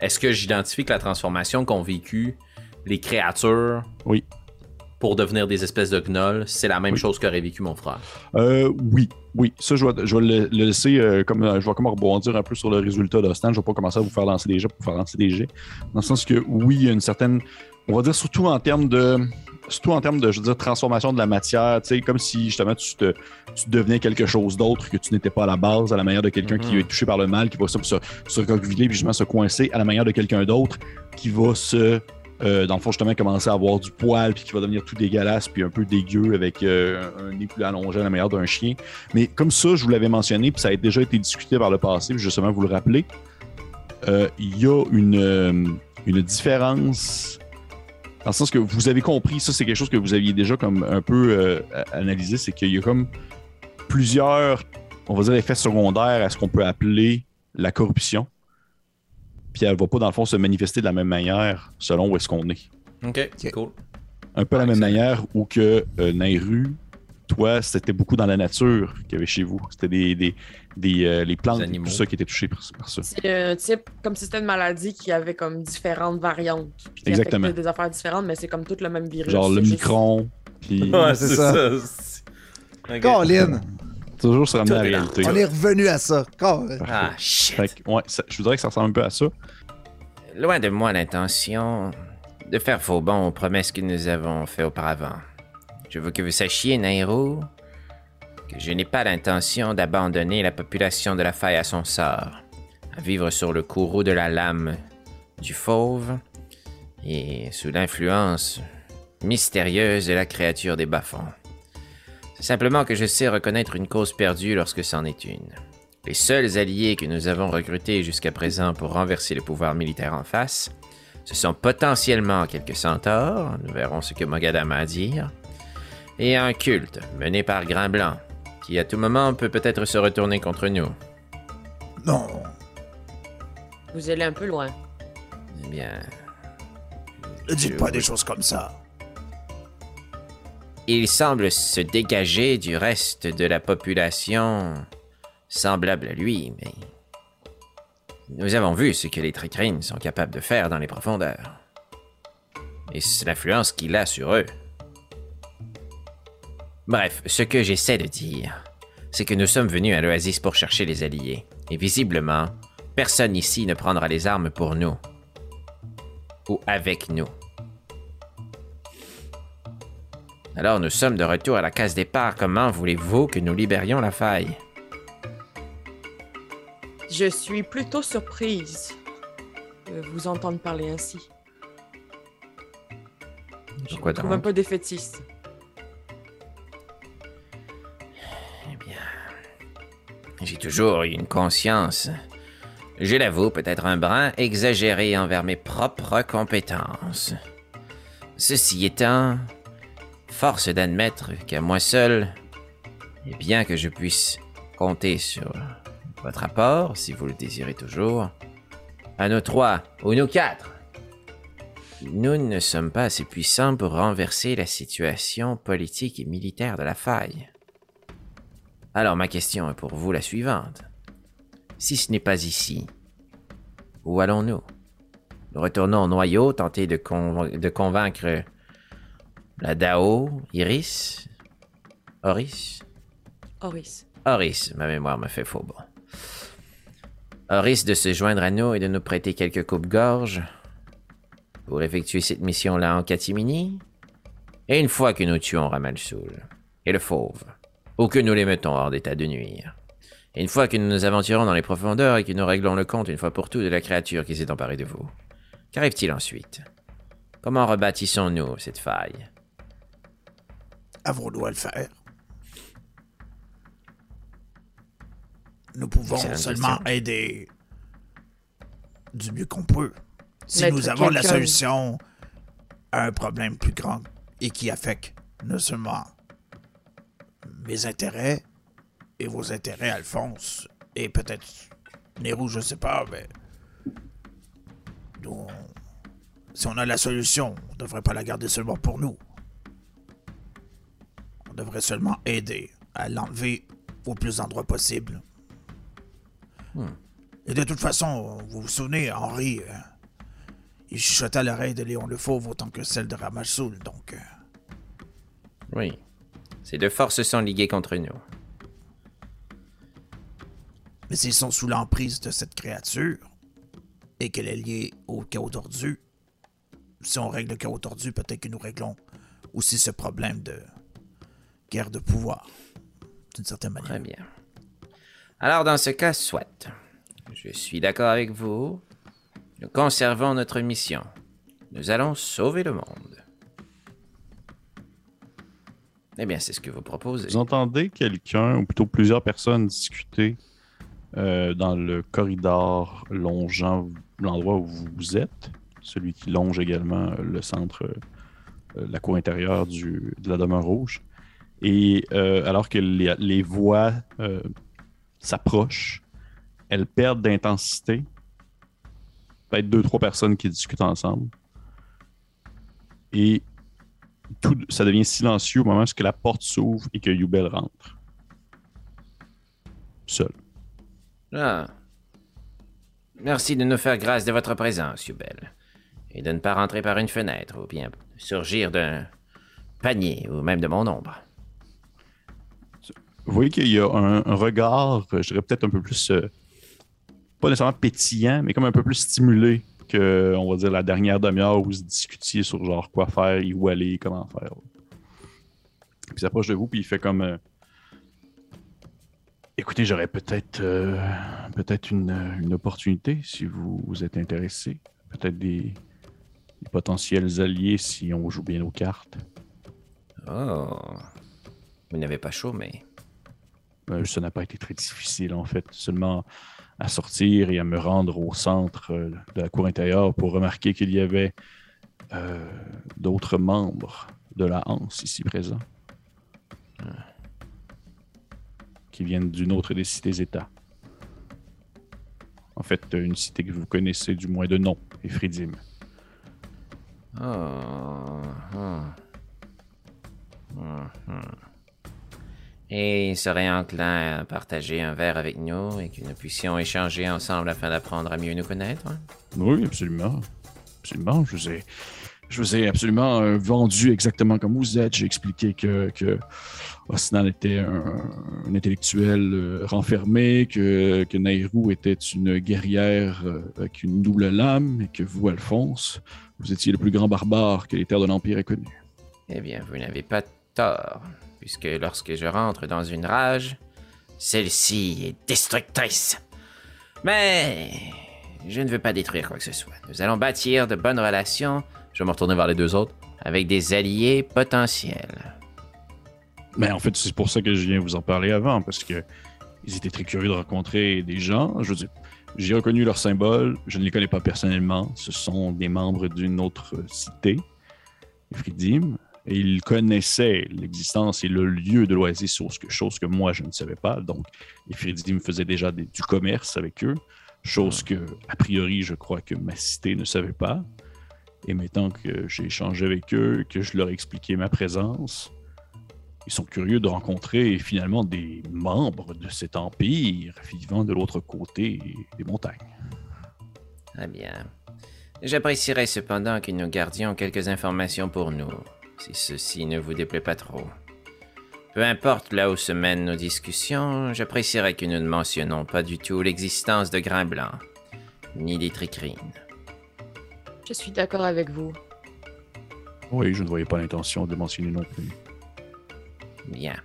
Est-ce que j'identifie que la transformation qu'ont vécu les créatures Oui. pour devenir des espèces de gnolls, c'est la même Oui. chose qu'aurait vécu mon frère? Euh, oui, oui. Ça, je vais, je vais le, le laisser euh, comme. euh, je vais comme rebondir un peu sur le résultat de Stan. Je vais pas commencer à vous faire lancer des jets pour vous faire lancer des jets. Dans le sens que, oui, il y a une certaine. On va dire surtout en termes de. Surtout en termes de, je veux dire, transformation de la matière, tu sais, comme si justement tu, te, tu devenais quelque chose d'autre que tu n'étais pas à la base, à la manière de quelqu'un qui Mhm. est touché par le mal, qui va se, se, se recroqueviller, puis justement se coincer, à la manière de quelqu'un d'autre qui va se, euh, dans le fond, justement, commencer à avoir du poil, puis qui va devenir tout dégueulasse, puis un peu dégueu avec euh, un nez plus allongé à la manière d'un chien. Mais comme ça, je vous l'avais mentionné, puis ça a déjà été discuté par le passé, puis justement, vous le rappelez, euh, il y a une, une différence. Dans le sens que vous avez compris, ça c'est quelque chose que vous aviez déjà comme un peu euh, analysé, c'est qu'il y a comme plusieurs, on va dire, effets secondaires à ce qu'on peut appeler la corruption. Puis elle va pas, dans le fond, se manifester de la même manière selon où est-ce qu'on est. Ok, Ok. cool. Un peu la même manière où que euh, Nairu, toi, c'était beaucoup dans la nature qu'il y avait chez vous. C'était des, des, des, euh, les plantes et tout ça qui étaient touchés par, par ça. C'est un type, comme si c'était une maladie qui avait comme différentes variantes. puis qui Exactement. affectait des affaires différentes, mais c'est comme tout le même virus. Genre le micron, puis Ouais, c'est ça. Ok. Colin, toujours se ramener à la réalité. on est revenu à ça. Colin. Ah, shit. Fait que, ouais, ça- je voudrais que ça ressemble un peu à ça. Loin de moi l'intention de faire faux bond aux promesses que nous avons faites auparavant. Je veux que vous sachiez, Nairo, que je n'ai pas l'intention d'abandonner la population de la faille à son sort, à vivre sur le courroux de la lame du fauve et sous l'influence mystérieuse de la créature des bas-fonds. C'est simplement que je sais reconnaître une cause perdue lorsque c'en est une. Les seuls alliés que nous avons recrutés jusqu'à présent pour renverser le pouvoir militaire en face, ce sont potentiellement quelques centaures, nous verrons ce que Mogadam a à dire, et un culte mené par Grain Blanc, qui à tout moment peut peut-être se retourner contre nous. Non. Vous allez un peu loin. Eh bien, Ne dites pas des choses comme ça. il semble se dégager du reste de la population semblable à lui, mais nous avons vu ce que les Tricrines sont capables de faire dans les profondeurs. Et c'est l'influence qu'il a sur eux. Bref, ce que j'essaie de dire, c'est que nous sommes venus à l'Oasis pour chercher les alliés. Et visiblement, personne ici ne prendra les armes pour nous. Ou avec nous. Alors nous sommes de retour à la case départ. Comment voulez-vous que nous libérions la faille? Je suis plutôt surprise de vous entendre parler ainsi. Pourquoi Je trouve un peu défaitiste. J'ai toujours eu une conscience, je l'avoue, peut-être un brin exagérée envers mes propres compétences. Ceci étant, force d'admettre qu'à moi seul, et bien que je puisse compter sur votre apport, si vous le désirez toujours, à nous trois ou nous quatre, nous ne sommes pas assez puissants pour renverser la situation politique et militaire de la faille. Alors ma question est pour vous la suivante. Si ce n'est pas ici, où allons-nous? Nous retournons au noyau, tenter de, conv- de convaincre la Dao, Iris, Horis Horis. Horis, ma mémoire me fait faux bon. Horis de se joindre à nous et de nous prêter quelques coupes-gorges pour effectuer cette mission-là en catimini? Et une fois que nous tuons Ramalsoul et le fauve, ou que nous les mettons hors d'état de nuire, et une fois que nous nous aventurons dans les profondeurs et que nous réglons le compte une fois pour toutes de la créature qui s'est emparée de vous, qu'arrive-t-il ensuite? Comment rebâtissons-nous cette faille? Avons-nous à le faire? Nous pouvons seulement question. aider du mieux qu'on peut. Si Mettre nous avons la solution à un problème plus grand et qui affecte non seulement mes intérêts et vos intérêts, Alphonse, et peut-être Nérou, je sais pas, mais nous, on- si on a la solution, on ne devrait pas la garder seulement pour nous. On devrait seulement aider à l'enlever au plus d'endroits possible. Et de toute façon, vous vous souvenez, Henri, euh, il chuchotait à l'oreille de Léon le Fauve autant que celle de Ramalsoul, donc... euh, Oui. Ces deux forces sont liguées contre nous. Mais s'ils sont sous l'emprise de cette créature et qu'elle est liée au chaos tordu, si on règle le chaos tordu, peut-être que nous réglons aussi ce problème de guerre de pouvoir, d'une certaine manière. Très bien. Alors, dans ce cas, soit. Je suis d'accord avec vous. Nous conservons notre mission. Nous allons sauver le monde. Eh bien, c'est ce que vous proposez. Vous entendez quelqu'un, ou plutôt plusieurs personnes discuter euh, dans le corridor longeant l'endroit où vous êtes, celui qui longe également euh, le centre, euh, la cour intérieure du, de la demeure rouge. Et alors que les, les voix s'approchent, elles perdent d'intensité. Peut-être deux, trois personnes qui discutent ensemble. Et tout, ça devient silencieux au moment où la porte s'ouvre et que Yubel rentre. Seul. Ah. Merci de nous faire grâce de votre présence, Yubel. Et de ne pas rentrer par une fenêtre ou bien surgir d'un panier ou même de mon ombre. Vous voyez qu'il y a un, un regard, je dirais peut-être un peu plus, euh, pas nécessairement pétillant, mais comme un peu plus stimulé que, on va dire, la dernière demi-heure où vous discutiez sur genre quoi faire, où aller, comment faire. Puis il s'approche de vous, puis il fait comme. euh, Écoutez, j'aurais peut-être euh, peut-être une, une opportunité si vous, vous êtes intéressé. Peut-être des, des potentiels alliés si on joue bien nos cartes. Oh. Vous n'avez pas chaud, mais. Euh, ça n'a pas été très difficile, en fait. Seulement à sortir et à me rendre au centre euh, de la cour intérieure pour remarquer qu'il y avait euh, d'autres membres de la Hanse ici présents. Qui viennent d'une autre des cités-États. En fait, une cité que vous connaissez du moins de nom, Efridim. Oh. oh. Mhm. Et il serait enclin à partager un verre avec nous et que nous puissions échanger ensemble afin d'apprendre à mieux nous connaître. hein? Oui, absolument. Absolument. Je vous ai, je vous ai absolument euh, vendu exactement comme vous êtes. J'ai expliqué que, que Osnan était un, un intellectuel euh, renfermé, que, que Nairou était une guerrière euh, avec une double lame, et que vous, Alphonse, vous étiez le plus grand barbare que les terres de l'Empire aient connu. Eh bien, vous n'avez pas puisque lorsque je rentre dans une rage, celle-ci est destructrice. Mais je ne veux pas détruire quoi que ce soit. Nous allons bâtir de bonnes relations. Je vais me retourner vers les deux autres. Avec des alliés potentiels. Mais en fait, c'est pour ça que je viens vous en parler avant, parce que ils étaient très curieux de rencontrer des gens. Je veux dire, j'ai reconnu leur symbole. Je ne les connais pas personnellement. Ce sont des membres d'une autre cité, Efridim. Et ils connaissaient l'existence et le lieu de l'Oasis, chose que, chose que moi, je ne savais pas. Donc, Efridim faisait déjà des- du commerce avec eux, chose que, a priori, je crois que ma cité ne savait pas. Et maintenant que j'ai échangé avec eux, que je leur ai expliqué ma présence, ils sont curieux de rencontrer finalement des membres de cet empire vivant de l'autre côté des montagnes. Très bien. J'apprécierais cependant que nous gardions quelques informations pour nous, si ceci ne vous déplaît pas trop. Peu importe là où se mènent nos discussions, j'apprécierais que nous ne mentionnions pas du tout l'existence de grains blancs, ni des tricrines. Je suis d'accord avec vous. Oui, je ne voyais pas l'intention de mentionner non plus. Bien.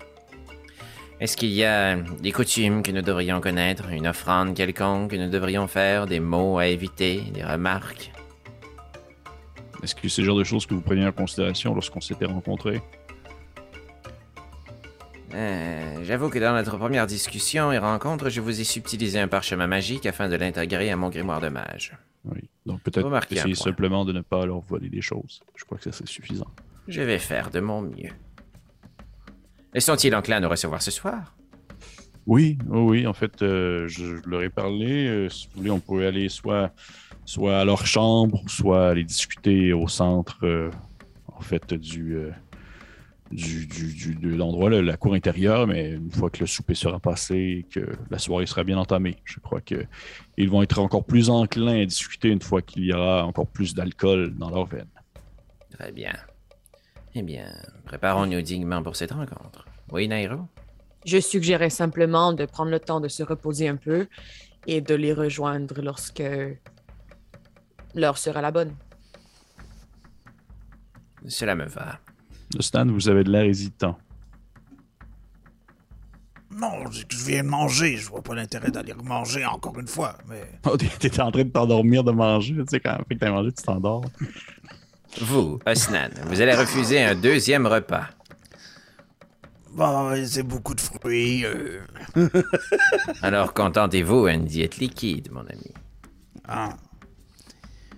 Est-ce qu'il y a des coutumes que nous devrions connaître, une offrande quelconque que nous devrions faire, des mots à éviter, des remarques? Est-ce que c'est le genre de choses que vous preniez en considération lorsqu'on s'était rencontrés? Euh, J'avoue que dans notre première discussion et rencontre, je vous ai subtilisé un parchemin magique afin de l'intégrer à mon grimoire de mage. Oui. Donc peut-être essayer simplement de ne pas leur voler des choses. Je crois que ça c'est suffisant. Je vais faire de mon mieux. Et sont-ils enclins à nous recevoir ce soir? Oui, oui, oui. En fait, euh, je, je leur ai parlé. Euh, si vous voulez, on pourrait aller soit, soit à leur chambre, soit aller discuter au centre, euh, en fait, du, euh, du, du- du- de l'endroit, là, la cour intérieure. Mais une fois que le souper sera passé que la soirée sera bien entamée, je crois que ils vont être encore plus enclins à discuter une fois qu'il y aura encore plus d'alcool dans leur veine. Très bien. Eh bien, préparons-nous dignement pour cette rencontre. Oui, Nairo? Je suggérais simplement de prendre le temps de se reposer un peu et de les rejoindre lorsque l'heure sera la bonne. Cela me va. Le stand, vous avez de l'air hésitant. Non, je viens de manger. Je vois pas l'intérêt d'aller manger encore une fois. Mais Oh, t'es- T'étais en train de t'endormir de manger. Tu sais, quand fait que t'as mangé, tu t'endors. Vous, Osnan, vous allez refuser un deuxième repas. bon, c'est beaucoup de fruits. euh, Alors contentez-vous à une diète liquide, mon ami. hein.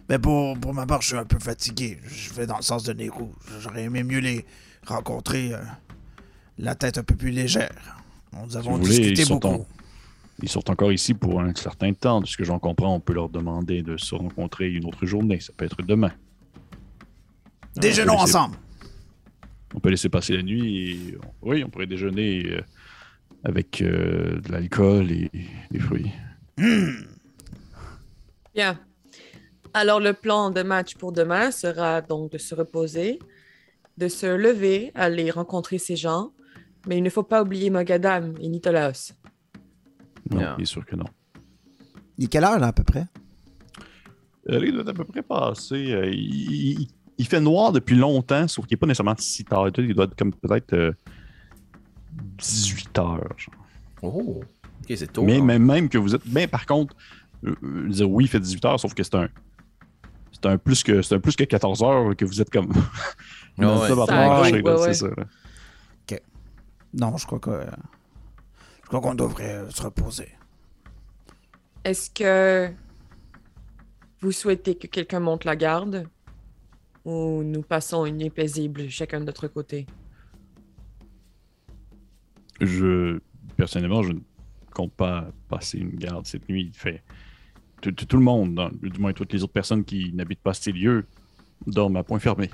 Mais pour, pour ma part, je suis un peu fatigué. Je vais dans le sens de Nero. J'aurais aimé mieux les rencontrer euh, la tête un peu plus légère. Nous avons vous voulez, discuté ils sont beaucoup. en- Ils sont encore ici pour un certain temps. De ce que j'en comprends, on peut leur demander de se rencontrer une autre journée. Ça peut être demain. Déjeunons laisser- ensemble. On peut laisser passer la nuit et oui, on pourrait déjeuner euh, avec euh, de l'alcool et des fruits. Bien. Alors, le plan de match pour demain sera donc de se reposer, de se lever, aller rencontrer ces gens, mais il ne faut pas oublier Mogadam et Nitolaos. Non, Non. bien sûr que non. Il est quelle heure, là, à peu près? Euh, il doit être à peu près passé. euh, il, il- il fait noir depuis longtemps, sauf qu'il n'est pas nécessairement si tard. Il doit être comme peut-être euh, 18 heures. genre. Oh, ok, c'est tôt. Mais hein. même, même que vous êtes. Mais par contre, euh, euh, dire oui, il fait 18 heures, sauf que c'est un. C'est un plus que c'est un plus que 14 heures que vous êtes comme. Non, ouais. ouais, ouais. ça. Non, je crois que. Je crois qu'on devrait euh, se reposer. Est-ce que vous souhaitez que quelqu'un monte la garde ou nous passons une nuit paisible chacun de notre côté? Je personnellement, je ne compte pas passer une garde cette nuit. Fait tout, le monde, du moins toutes les autres personnes qui n'habitent pas ces lieux, dorment à point fermé.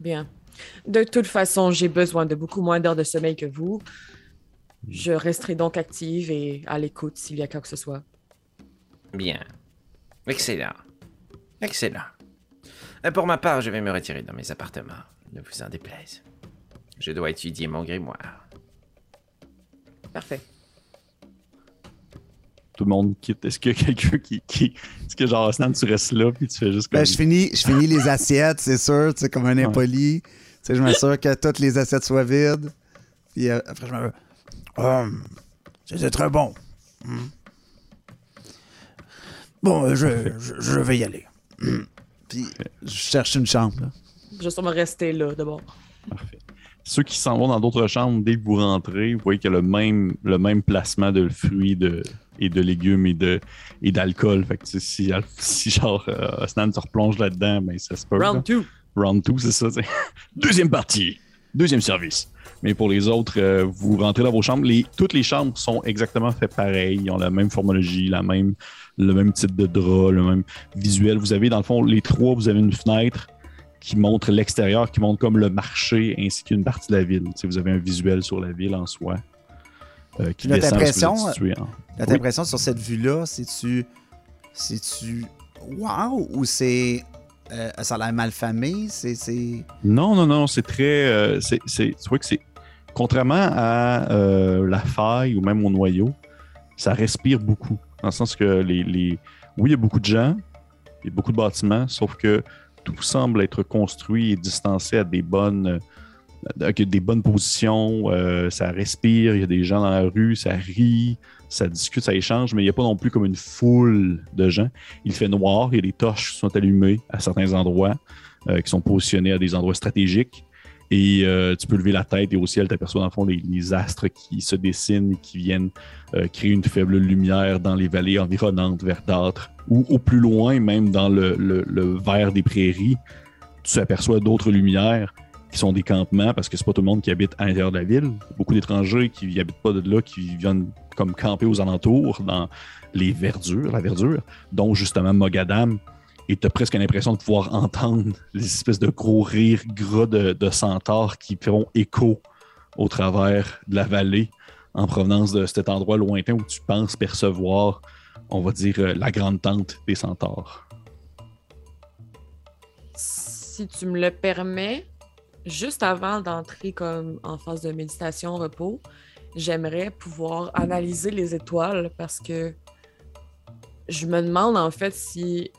Bien. De toute façon, j'ai besoin de beaucoup moins d'heures de sommeil que vous. Je resterai donc active et à l'écoute s'il y a quoi que ce soit. Bien. Excellent. Excellent. Euh, Pour ma part, je vais me retirer dans mes appartements. Ne vous en déplaise. Je dois étudier mon grimoire. Parfait. Tout le monde quitte. Est-ce qu'il y a quelqu'un qui, qui- Est-ce que genre Snan, tu restes là puis tu fais juste comme. Ben, je finis, je finis les assiettes, c'est sûr, tu sais, comme un impoli. Tu sais, je m'assure que toutes les assiettes soient vides. Puis euh, après, je me Hum, C'était très bon. Hum. Bon, euh, je, je, je vais y aller. Hum. Puis je cherche une chambre. là. Je vais sûrement rester là d'abord. Parfait. Ceux qui s'en vont dans d'autres chambres, dès que vous rentrez, vous voyez qu'il y a le même, le même placement de fruits de, et de légumes et de et d'alcool. Fait que tu sais, si, si genre euh, se replonge là-dedans, ben ça se peut. Round 2. Round 2, c'est ça. Deuxième partie. Deuxième service. Mais pour les autres, euh, vous rentrez dans vos chambres. Les, toutes les chambres sont exactement faites pareil. Ils ont la même formologie, la même, le même type de drap, le même visuel. Vous avez, dans le fond, les trois, vous avez une fenêtre qui montre l'extérieur, qui montre comme le marché ainsi qu'une partie de la ville. Sais, vous avez un visuel sur la ville en soi. euh, qui Notre impression, situé en- T'as Oui. l'impression sur cette vue-là, c'est-tu. C'est-tu. Wow! Ou c'est. euh, ça a l'air mal famé? C'est. Non, non, non, c'est très. euh, c'est, c'est, tu vois que c'est, contrairement à euh, la faille ou même au noyau, ça respire beaucoup. Dans le sens que les, les... oui, il y a beaucoup de gens, il y a beaucoup de bâtiments, sauf que tout semble être construit et distancé à des bonnes, euh, positions. euh, ça respire, il y a des gens dans la rue, ça rit, ça discute, ça échange, mais il n'y a pas non plus comme une foule de gens. Il fait noir, il y a des torches qui sont allumées à certains endroits, euh, qui sont positionnés à des endroits stratégiques. Et euh, tu peux lever la tête et au ciel, tu aperçois dans le fond les, astres qui se dessinent et qui viennent euh, créer une faible lumière dans les vallées environnantes, verdâtres, ou au plus loin, même dans le, vert des prairies, tu aperçois d'autres lumières qui sont des campements parce que c'est pas tout le monde qui habite à l'intérieur de la ville. Beaucoup d'étrangers qui n'habitent pas de là, qui viennent comme camper aux alentours dans les verdures, la verdure, dont justement Mogadam. Et tu as presque l'impression de pouvoir entendre les espèces de gros rires gras de, de centaures qui feront écho au travers de la vallée en provenance de cet endroit lointain où tu penses percevoir, on va dire, euh, la grande tente des centaures. Si tu me le permets, juste avant d'entrer comme en phase de méditation repos, j'aimerais pouvoir analyser les étoiles parce que je me demande en fait si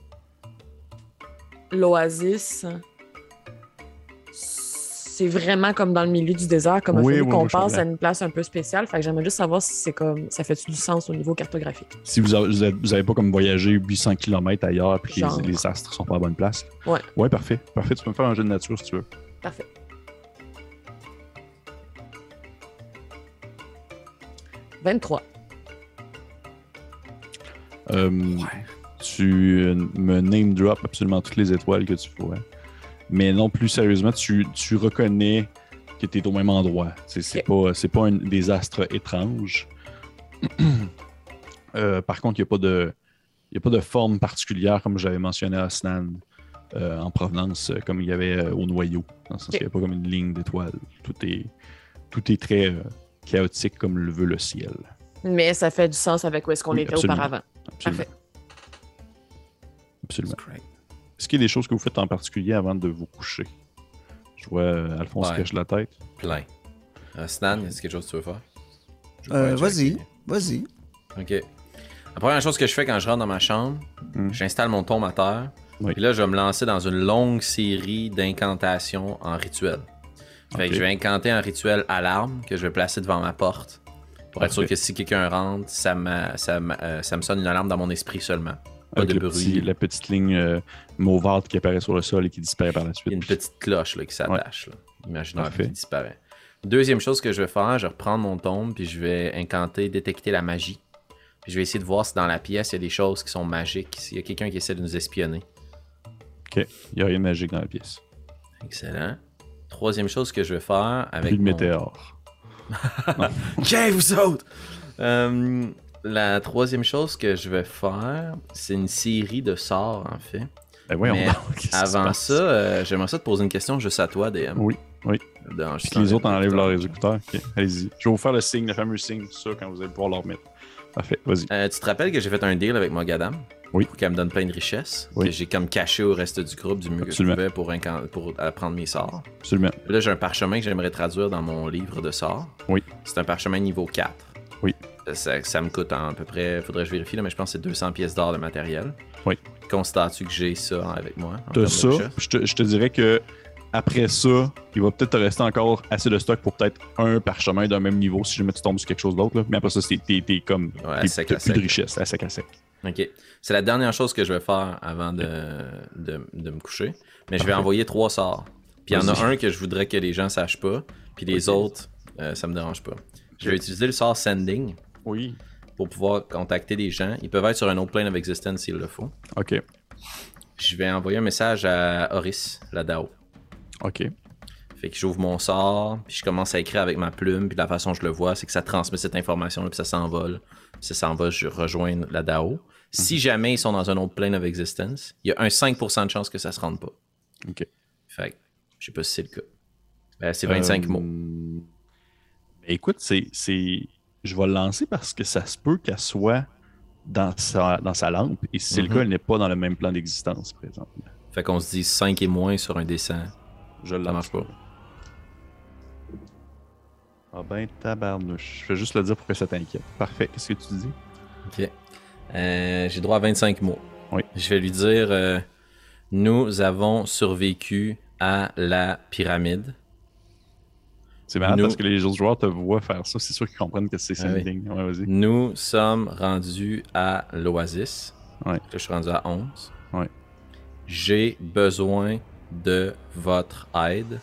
l'oasis c'est vraiment comme dans le milieu du désert, comme Oui, il oui, qu'on oui, je passe à une place un peu spéciale. Fait que j'aimerais juste savoir si c'est comme ça fait du sens au niveau cartographique? Si vous avez, vous avez pas comme voyagé 800 km ailleurs puis que Genre. les, les astres sont pas à bonne place. Ouais. Ouais, parfait. Parfait. Tu peux me faire un jeu de nature si tu veux. Parfait. « 23. Euh, Tu me name drop absolument toutes les étoiles que tu pourrais. Mais non, plus sérieusement, tu, tu reconnais que tu es au même endroit. C'est c'est Ok. pas, c'est pas un- des astres étranges. Euh, par contre, il n'y a, pas de- y a pas de forme particulière, comme j'avais mentionné à Snan, euh, en provenance, euh, comme il y avait au noyau. Dans le sens Ok. qu'il n'y a pas comme une ligne d'étoiles. Tout est, tout est très euh, chaotique comme le veut le ciel. Mais ça fait du sens avec où est-ce qu'on Oui, était absolument. auparavant. Absolument. Parfait. Absolument. Est-ce qu'il y a des choses que vous faites en particulier avant de vous coucher? Je vois euh, Alphonse Ouais. cache la tête. Plein. Euh, Stan, est-ce quelque chose que tu veux faire? Euh, vas-y, vas-y. Ok. La première chose que je fais quand je rentre dans ma chambre, Hmm. j'installe mon tombe à terre. Oui. Puis là, je vais me lancer dans une longue série d'incantations en rituel. Fait que je vais incanter un rituel alarme que je vais placer devant ma porte. Pour être sûr que si quelqu'un rentre, ça, m'a- ça, euh, ça me sonne une alarme dans mon esprit seulement. Pas Avec de le bruit. petit- la petite ligne euh, mauvarde qui apparaît sur le sol et qui disparaît par la Il suite. y a une petite cloche là, qui s'attache. là. Imaginaire qui disparaît. Deuxième chose que je vais faire, je vais reprendre mon tombe puis je vais incanter détecter la magie. Puis je vais essayer de voir si dans la pièce il y a des choses qui sont magiques, s'il y a quelqu'un qui essaie de nous espionner. Il n'y a rien de magique dans la pièce. Excellent. Troisième chose que je vais faire avec Plus de mon- météores. Ok, vous autres! Euh, la troisième chose que je vais faire, c'est une série de sorts, en fait. Ben voyons Mais Avant ça, euh, j'aimerais ça te poser une question juste à toi, DM. Oui, oui. Dans- Puis que les autres enlèvent leurs écouteurs. Ok, allez-y. Je vais vous faire le signe, le fameux signe, ça, quand vous allez pouvoir leur remettre. Parfait, vas-y. Euh, tu te rappelles que j'ai fait un deal avec Mogadam? Oui. Pour qu'elle me donne plein de richesses. Oui. Que j'ai comme caché au reste du groupe du mieux Absolument. que je pouvais pour, incan- pour apprendre mes sorts. Absolument. Là, j'ai un parchemin que j'aimerais traduire dans mon livre de sorts. Oui. C'est un parchemin niveau 4. Oui. Ça, ça me coûte à peu près, faudrait que je vérifie, là, mais je pense que c'est 200 pièces d'or de matériel. Oui. Constates-tu que j'ai ça avec moi? T'as ça. Je te, je te dirais que après ça, il va peut-être te rester encore assez de stock pour peut-être un parchemin d'un même niveau si jamais tu tombes sur quelque chose d'autre. Mais après ça, c'est- t'es comme. Ouais, sec, t'as plus de richesse, à sec à sec. Ok. C'est la dernière chose que je vais faire avant de, de, de me coucher. Mais je vais envoyer trois sorts. Puis il y en a un que je voudrais que les gens sachent pas. Puis les autres, euh, ça me dérange pas. Je vais utiliser le sort Sending Oui. pour pouvoir contacter des gens. Ils peuvent être sur un autre plane of existence s'il le faut. OK. Je vais envoyer un message à Horis, la DAO. OK. Fait que j'ouvre mon sort, puis je commence à écrire avec ma plume, puis la façon dont je le vois, c'est que ça transmet cette information-là, puis ça s'envole. Ça s'en va, je rejoins la DAO. Si jamais ils sont dans un autre plane of existence, il y a un 5% de chance que ça se rende pas. OK. Fait que, je sais pas si c'est le cas. Ben, c'est 25 Euh, mots. ben, écoute, c'est, c'est- je vais le lancer parce que ça se peut qu'elle soit dans sa, dans sa lampe. Et si c'est Mhm. le cas, elle n'est pas dans le même plan d'existence présentement. Fait qu'on se dit 5 et moins sur un dessin. Je le Ça lance marche pas. Ah ben, tabarnouche. Je vais juste le dire pour que ça t'inquiète. Parfait. Qu'est-ce que tu dis? Ok. Euh, J'ai droit à 25 mots. Oui. Je vais lui dire euh, Nous avons survécu à la pyramide. C'est marrant Nous- parce que les autres joueurs te voient faire ça. C'est sûr qu'ils comprennent que c'est Ah oui. Ouais. Nous sommes rendus à l'Oasis. Ouais. Là, je suis rendu à 11. Ouais. J'ai besoin de votre aide.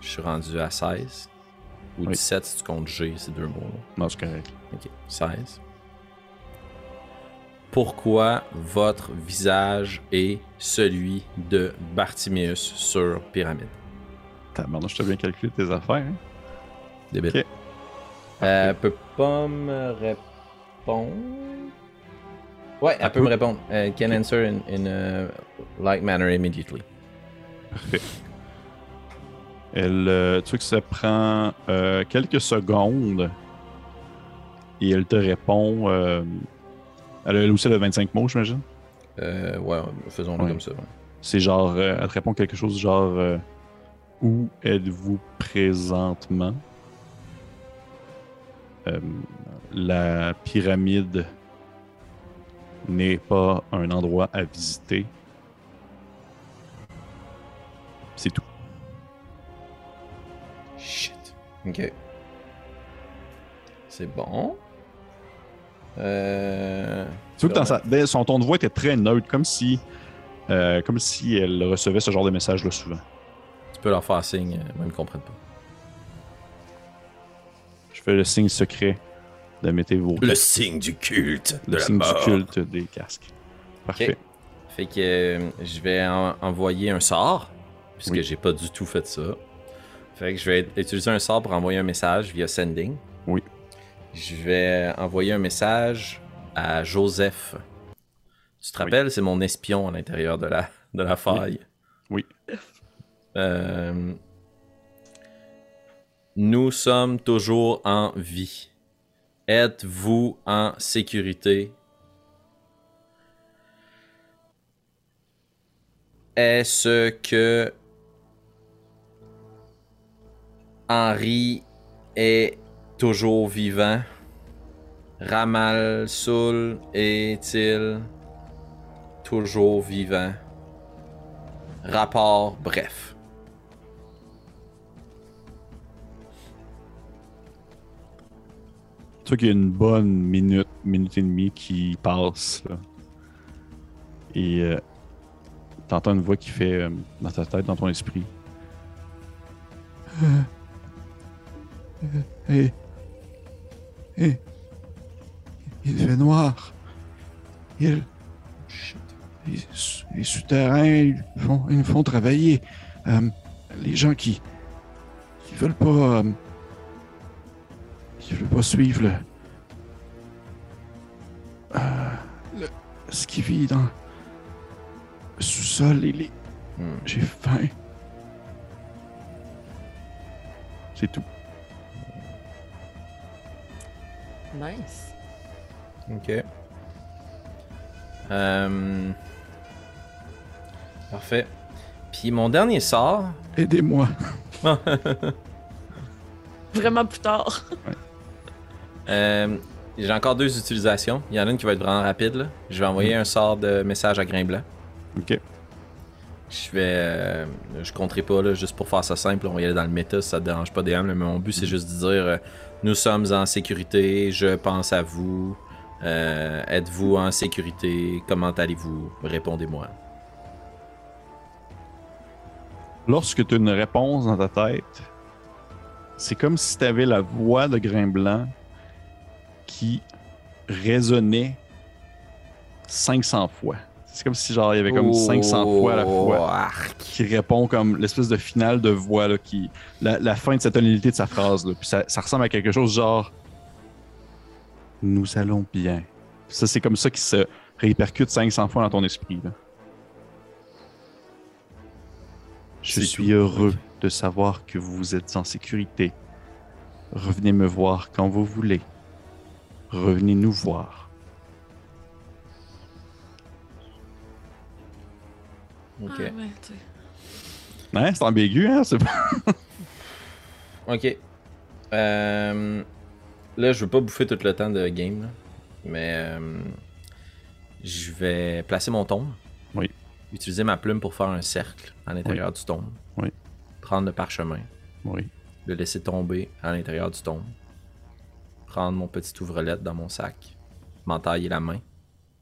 Je suis rendu à 16. Ou Oui. 17 si tu comptes G, c'est deux mots. Non, c'est correct. Ok, 16. Pourquoi votre visage est celui de Bartimeus sur Pyramide? Tabarnouche, je t'ai bien calculé tes affaires. Hein? Débile. Euh, elle peut pas me répondre. Ouais, elle, Elle peut peut. me répondre. Euh, can answer in, in a like manner immediately. Parfait. Elle, euh, tu vois que ça prend euh, quelques secondes et elle te répond. euh, elle a elle aussi le 25 mots, j'imagine? Euh, ouais, faisons-le Ouais. comme ça. ouais. C'est genre, euh, elle te répond quelque chose genre euh, Où êtes-vous présentement? Euh, La pyramide n'est pas un endroit à visiter. C'est tout. Shit. Ok. C'est bon. Euh... Tu vois que dans sa- ben, son ton de voix était très neutre, comme si, euh, comme si elle recevait ce genre de message-là souvent. Peux leur faire signe, euh, même ils comprennent pas. Je fais le signe secret de mettez vos Le signe du culte le signe du culte des casques. Parfait. Fait que euh, je vais en- envoyer un sort, puisque Oui. j'ai pas du tout fait ça. Fait que je vais utiliser un sort pour envoyer un message via sending. Oui. Je vais envoyer un message à Joseph. Tu te Oui. rappelles, c'est mon espion à l'intérieur de la, de la faille. Oui. Euh, nous sommes toujours en vie. Êtes-vous en sécurité? Est-ce que Henri est toujours vivant? Ramal Soul est-il toujours vivant? Rapport, bref. Tu qu'il y a une bonne minute, minute et demie qui passe. là. Et euh, t'entends une voix qui fait euh, dans ta tête, dans ton esprit. Euh, euh. Il fait noir. Il. Les, les souterrains, ils, font, ils font travailler. Les gens qui. qui veulent pas. Qui veulent pas suivre le. euh, le- ce qui vit dans le sous-sol et les. Hmm. J'ai faim. C'est tout. Nice. Ok. Euh, Parfait. Puis mon dernier sort. Aidez-moi. Vraiment plus tard. Euh, J'ai encore deux utilisations. Il y en a une qui va être vraiment rapide. là. Je vais envoyer un sort de message à Grain Blanc. Ok. Je vais. euh, je compterai pas, là, juste pour faire ça simple. On va y aller dans le méta si ça te dérange pas, DM. mais mon but, c'est juste de dire euh, Nous sommes en sécurité, je pense à vous. Euh, Êtes-vous en sécurité Comment allez-vous Répondez-moi. Lorsque tu as une réponse dans ta tête, c'est comme si tu avais la voix de Grain Blanc qui résonnait 500 fois. C'est comme si genre il y avait comme 500 fois à la fois Oh, arc. qui répond comme l'espèce de finale de voix là, qui la, la fin de cette tonalité de sa phrase là. Puis ça, ça ressemble à quelque chose genre nous allons bien. Ça c'est comme ça qui se répercute 500 fois dans ton esprit là. Je suis tout. heureux de savoir que vous êtes en sécurité. Revenez me voir quand vous voulez. Revenez nous voir. Ok. Ah, ouais, tu sais. Hein, c'est ambigu, hein? C'est pas... Ok. Euh, là, je veux pas bouffer tout le temps de game, là, mais euh, je vais placer mon tombe. Oui. Utiliser ma plume pour faire un cercle à l'intérieur du tombe. Oui. Prendre le parchemin, Oui. le laisser tomber à l'intérieur du tombe. Prendre mon petit ouvrelette dans mon sac, m'entailler la main,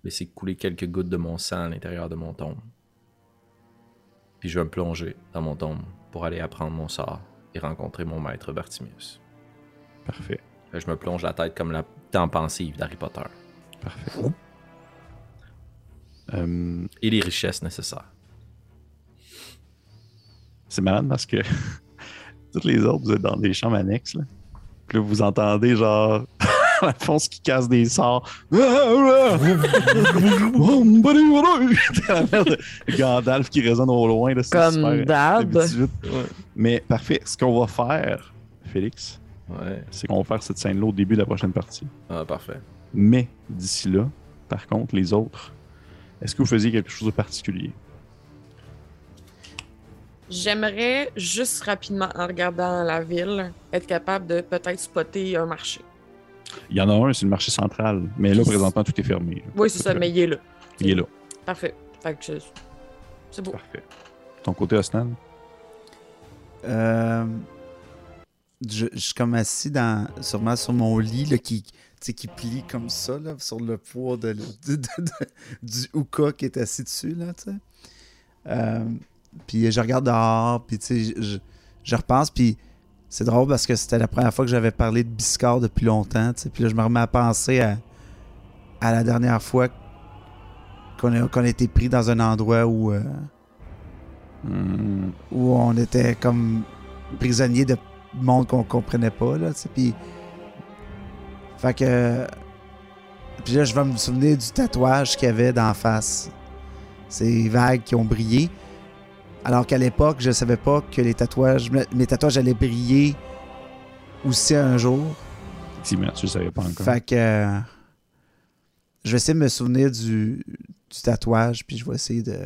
laisser couler quelques gouttes de mon sang à l'intérieur de mon tombe. Puis je vais me plonger dans mon tombe pour aller apprendre mon sort et rencontrer mon maître Bartimius. Parfait. Je me plonge la tête comme la temps pensive d'Harry Potter. Parfait. Euh, Et les richesses nécessaires. c'est malade parce que toutes les autres, vous êtes dans des chambres annexes. Là. Puis là, vous entendez genre Alphonse qui casse des sorts. Gandalf qui résonne au loin. Là, Comme d'hab. Mais parfait. Ce qu'on va faire, Félix, Ouais. c'est qu'on va faire cette scène-là au début de la prochaine partie. Ah, parfait. Mais d'ici là, par contre, les autres, est-ce que vous faisiez quelque chose de particulier? J'aimerais juste rapidement, en regardant la ville, être capable de peut-être spotter un marché. Il y en a un, c'est le marché central. Mais là, présentement, tout est fermé. là. Oui, c'est ça, mais il est là. Il est là. Parfait. Fait que je- c'est beau. Parfait. Ton côté, Osnan? Euh, je, je suis comme assis dans, sûrement sur mon lit là, qui, qui plie comme ça là, sur le poids de, de- de- de- du Uka qui est assis dessus. Là. Euh, puis je regarde dehors, puis tu sais, je, je- repense, puis c'est drôle parce que c'était la première fois que j'avais parlé de Biscard depuis longtemps. tu sais. Puis là, je me remets à penser à, à la dernière fois qu'on a, a été pris dans un endroit où. euh, Hmm, où on était comme prisonniers de monde qu'on comprenait pas, là, tu sais, puis... Fait que... Puis là, je vais me souvenir du tatouage qu'il y avait d'en face. Ces vagues qui ont brillé. Alors qu'à l'époque, je savais pas que les tatouages... Mes tatouages allaient briller aussi un jour. Effectivement, tu le savais pas encore. Fait que... euh, Je vais essayer de me souvenir du, du tatouage, puis je vais essayer de,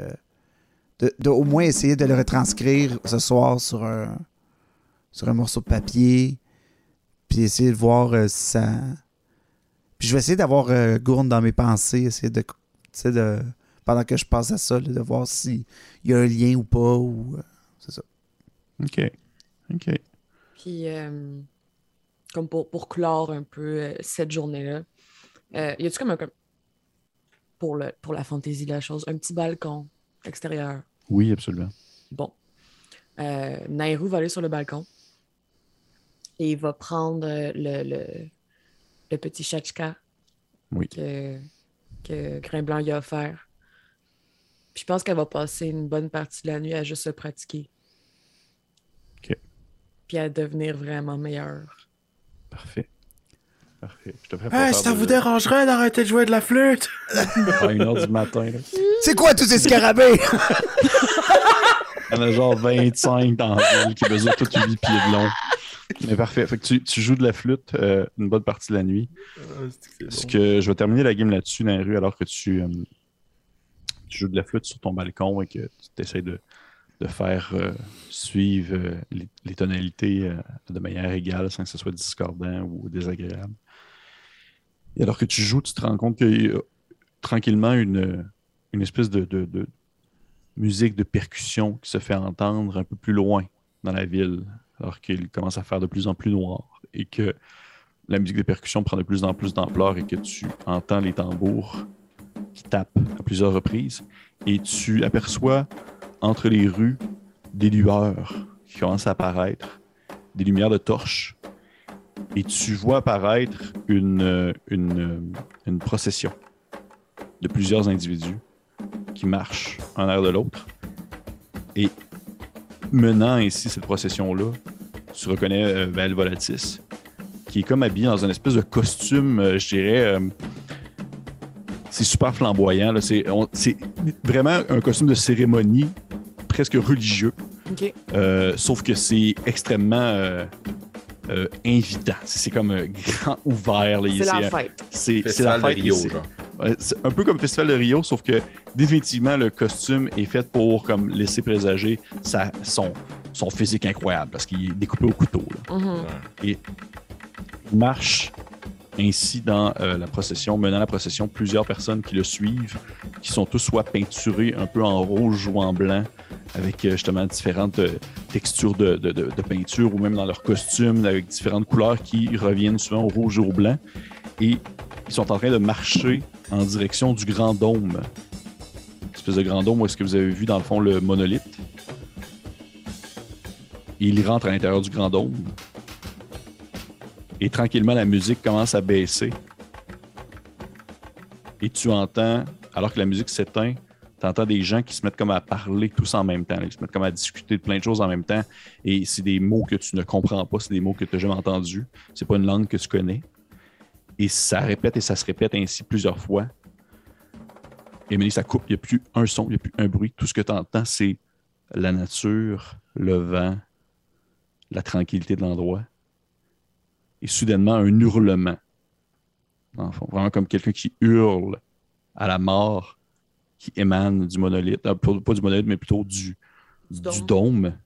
de, de au moins essayer de le retranscrire ce soir sur un, sur un morceau de papier, puis essayer de voir euh, si ça... Puis je vais essayer d'avoir euh, Gourne dans mes pensées, essayer de... tu sais, de pendant que je passe à ça, là, de voir s'il y a un lien ou pas, ou... euh, c'est ça. OK. OK. Puis, euh, comme pour, pour clore un peu euh, cette journée-là, euh, y a-tu comme un. comme- pour, le, pour la fantaisie de la chose, un petit balcon extérieur? Oui, absolument. Bon. Euh, Nairou va aller sur le balcon et il va prendre le, le, le petit chachka Oui. que, que Grimblanc lui a offert. Puis je pense qu'elle va passer une bonne partie de la nuit à juste se pratiquer. OK. Puis à devenir vraiment meilleure. Parfait. Parfait. Je te Hey, ça vous dérangerait d'arrêter de jouer de la flûte? À une heure du matin. Là. C'est quoi tous ces scarabées? Il y en a genre 25 dans la ville qui mesurent tous 8 pieds de long. Mais parfait. Fait que tu, tu joues de la flûte euh, une bonne partie de la nuit. Ce que je vais terminer la game là-dessus dans la rue alors que tu, euh, tu joues de la flûte sur ton balcon et que tu essaies de, de faire euh, suivre euh, les, tonalités euh, de manière égale sans que ce soit discordant ou désagréable. Et alors que tu joues, tu te rends compte qu'il y a tranquillement une, une espèce de, de- de musique de percussion qui se fait entendre un peu plus loin dans la ville, alors qu'il commence à faire de plus en plus noir et que la musique de percussion prend de plus en plus d'ampleur et que tu entends les tambours qui tapent à plusieurs reprises et tu aperçois entre les rues des lueurs qui commencent à apparaître, des lumières de torches et tu vois apparaître une, euh, une, euh, une procession de plusieurs individus qui marchent un l'air de l'autre et menant ainsi cette procession-là, tu reconnais euh, Val Volatis, qui est comme habillé dans une espèce de costume, je dirais. C'est super flamboyant. là. C'est on- c'est vraiment un costume de cérémonie, presque religieux. Euh, sauf que c'est extrêmement euh, euh, invitant. C'est comme euh, grand ouvert. là. Il- C'est la un- fête. C'est la de fête. Rio, c'est- genre. C'est un peu comme Festival de Rio, sauf que définitivement le costume est fait pour comme laisser présager sa, son, son physique incroyable parce qu'il est découpé au couteau. là. Mhm. marche ainsi dans euh, la procession, menant la procession, plusieurs personnes qui le suivent, qui sont tous soit peinturés un peu en rouge ou en blanc, avec euh, justement différentes euh, textures de, peinture, ou même dans leur costume, avec différentes couleurs qui reviennent souvent au rouge ou au blanc. Et ils sont en train de marcher en direction du Grand Dôme. Une espèce de Grand Dôme où est-ce que vous avez vu dans le fond le monolithe. Et ils rentrent à l'intérieur du Grand Dôme. Et tranquillement, la musique commence à baisser. Et tu entends, alors que la musique s'éteint, tu entends des gens qui se mettent comme à parler tous en même temps. Ils se mettent comme à discuter de plein de choses en même temps. Et c'est des mots que tu ne comprends pas, c'est des mots que tu n'as jamais entendus. C'est pas une langue que tu connais. Et ça répète et ça se répète ainsi plusieurs fois. Et Émilie, ça coupe. Il n'y a plus un son, il n'y a plus un bruit. Tout ce que tu entends, c'est la nature, le vent, la tranquillité de l'endroit. Et soudainement, un hurlement. Dans le fond, vraiment comme quelqu'un qui hurle à la mort qui émane du monolithe. Ah, pas, du monolithe, mais plutôt du, Du du dôme.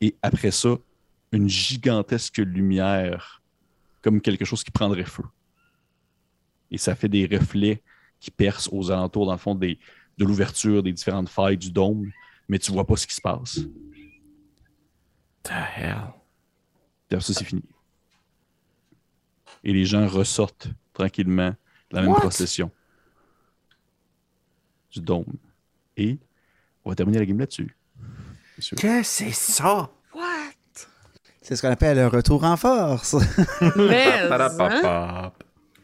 Et après ça, une gigantesque lumière, comme quelque chose qui prendrait feu. Et ça fait des reflets qui percent aux alentours, dans le fond, des, de l'ouverture des différentes failles du dôme, mais tu vois pas ce qui se passe. The hell? Après ça, c'est fini. Et les gens ressortent tranquillement de la même What? procession du dôme. Et on va terminer la game là-dessus. Que c'est ça? C'est ce qu'on appelle un retour en force. Mais, hein?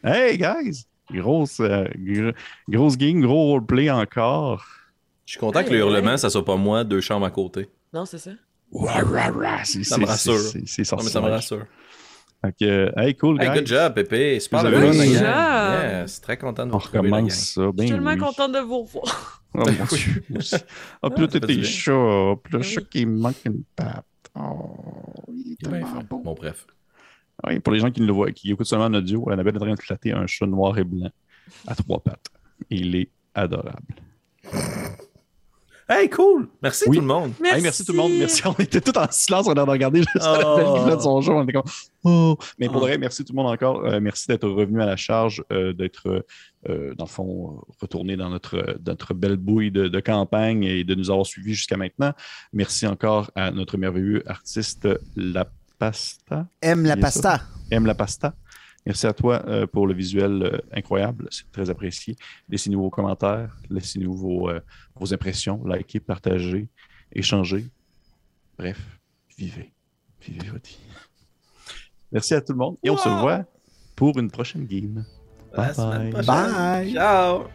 Hey, guys! Grosse, euh, gr- grosse game, gros roleplay encore. Je suis content que le hurlement, ouais. ça soit pas moi, deux chambres à côté. Non, c'est ça. Ça me c'est- rassure. c'est- C'est Non, mais ça me rassure. Fait que, hey, cool, Hey, guys. good job, Pépé. Super gang. Good job. Yes, très content de On vous retrouver, gang. recommence ça. Je Ben suis tellement oui. contente de vous revoir. Oh, mon Dieu. Ah, puis là, ça fait t'es du bien. chaud. Puis le chat qui manque une patte. Oh, il est bien tellement beau. Bon, bref. Oui, pour les gens qui ne le voient, qui écoutent seulement en audio, Annabelle est en train de flatter un chat noir et blanc à trois pattes. Il est adorable. Hey, cool! Merci Oui. tout le monde. Hey, merci tout le monde. Merci. On était tous en silence. On a regardé juste Annabelle qui flotte son jeu. On était comme, oh. Mais pour Oh. de vrai, merci tout le monde encore. Euh, merci d'être revenu à la charge, euh, d'être, euh, dans le fond, retourné dans notre, notre belle bouille de, de campagne et de nous avoir suivis jusqu'à maintenant. Merci encore à notre merveilleux artiste La Pasta. Aime la pasta. aime la pasta. Merci à toi euh, pour le visuel euh, incroyable. C'est très apprécié. Laissez-nous vos commentaires, laissez-nous vos, euh, vos impressions, likez, partagez, échangez. Bref, vivez. Vivez votre vie. Merci à tout le monde et on se voit pour une prochaine game. Bye semaine bye. prochaine. Bye. Ciao!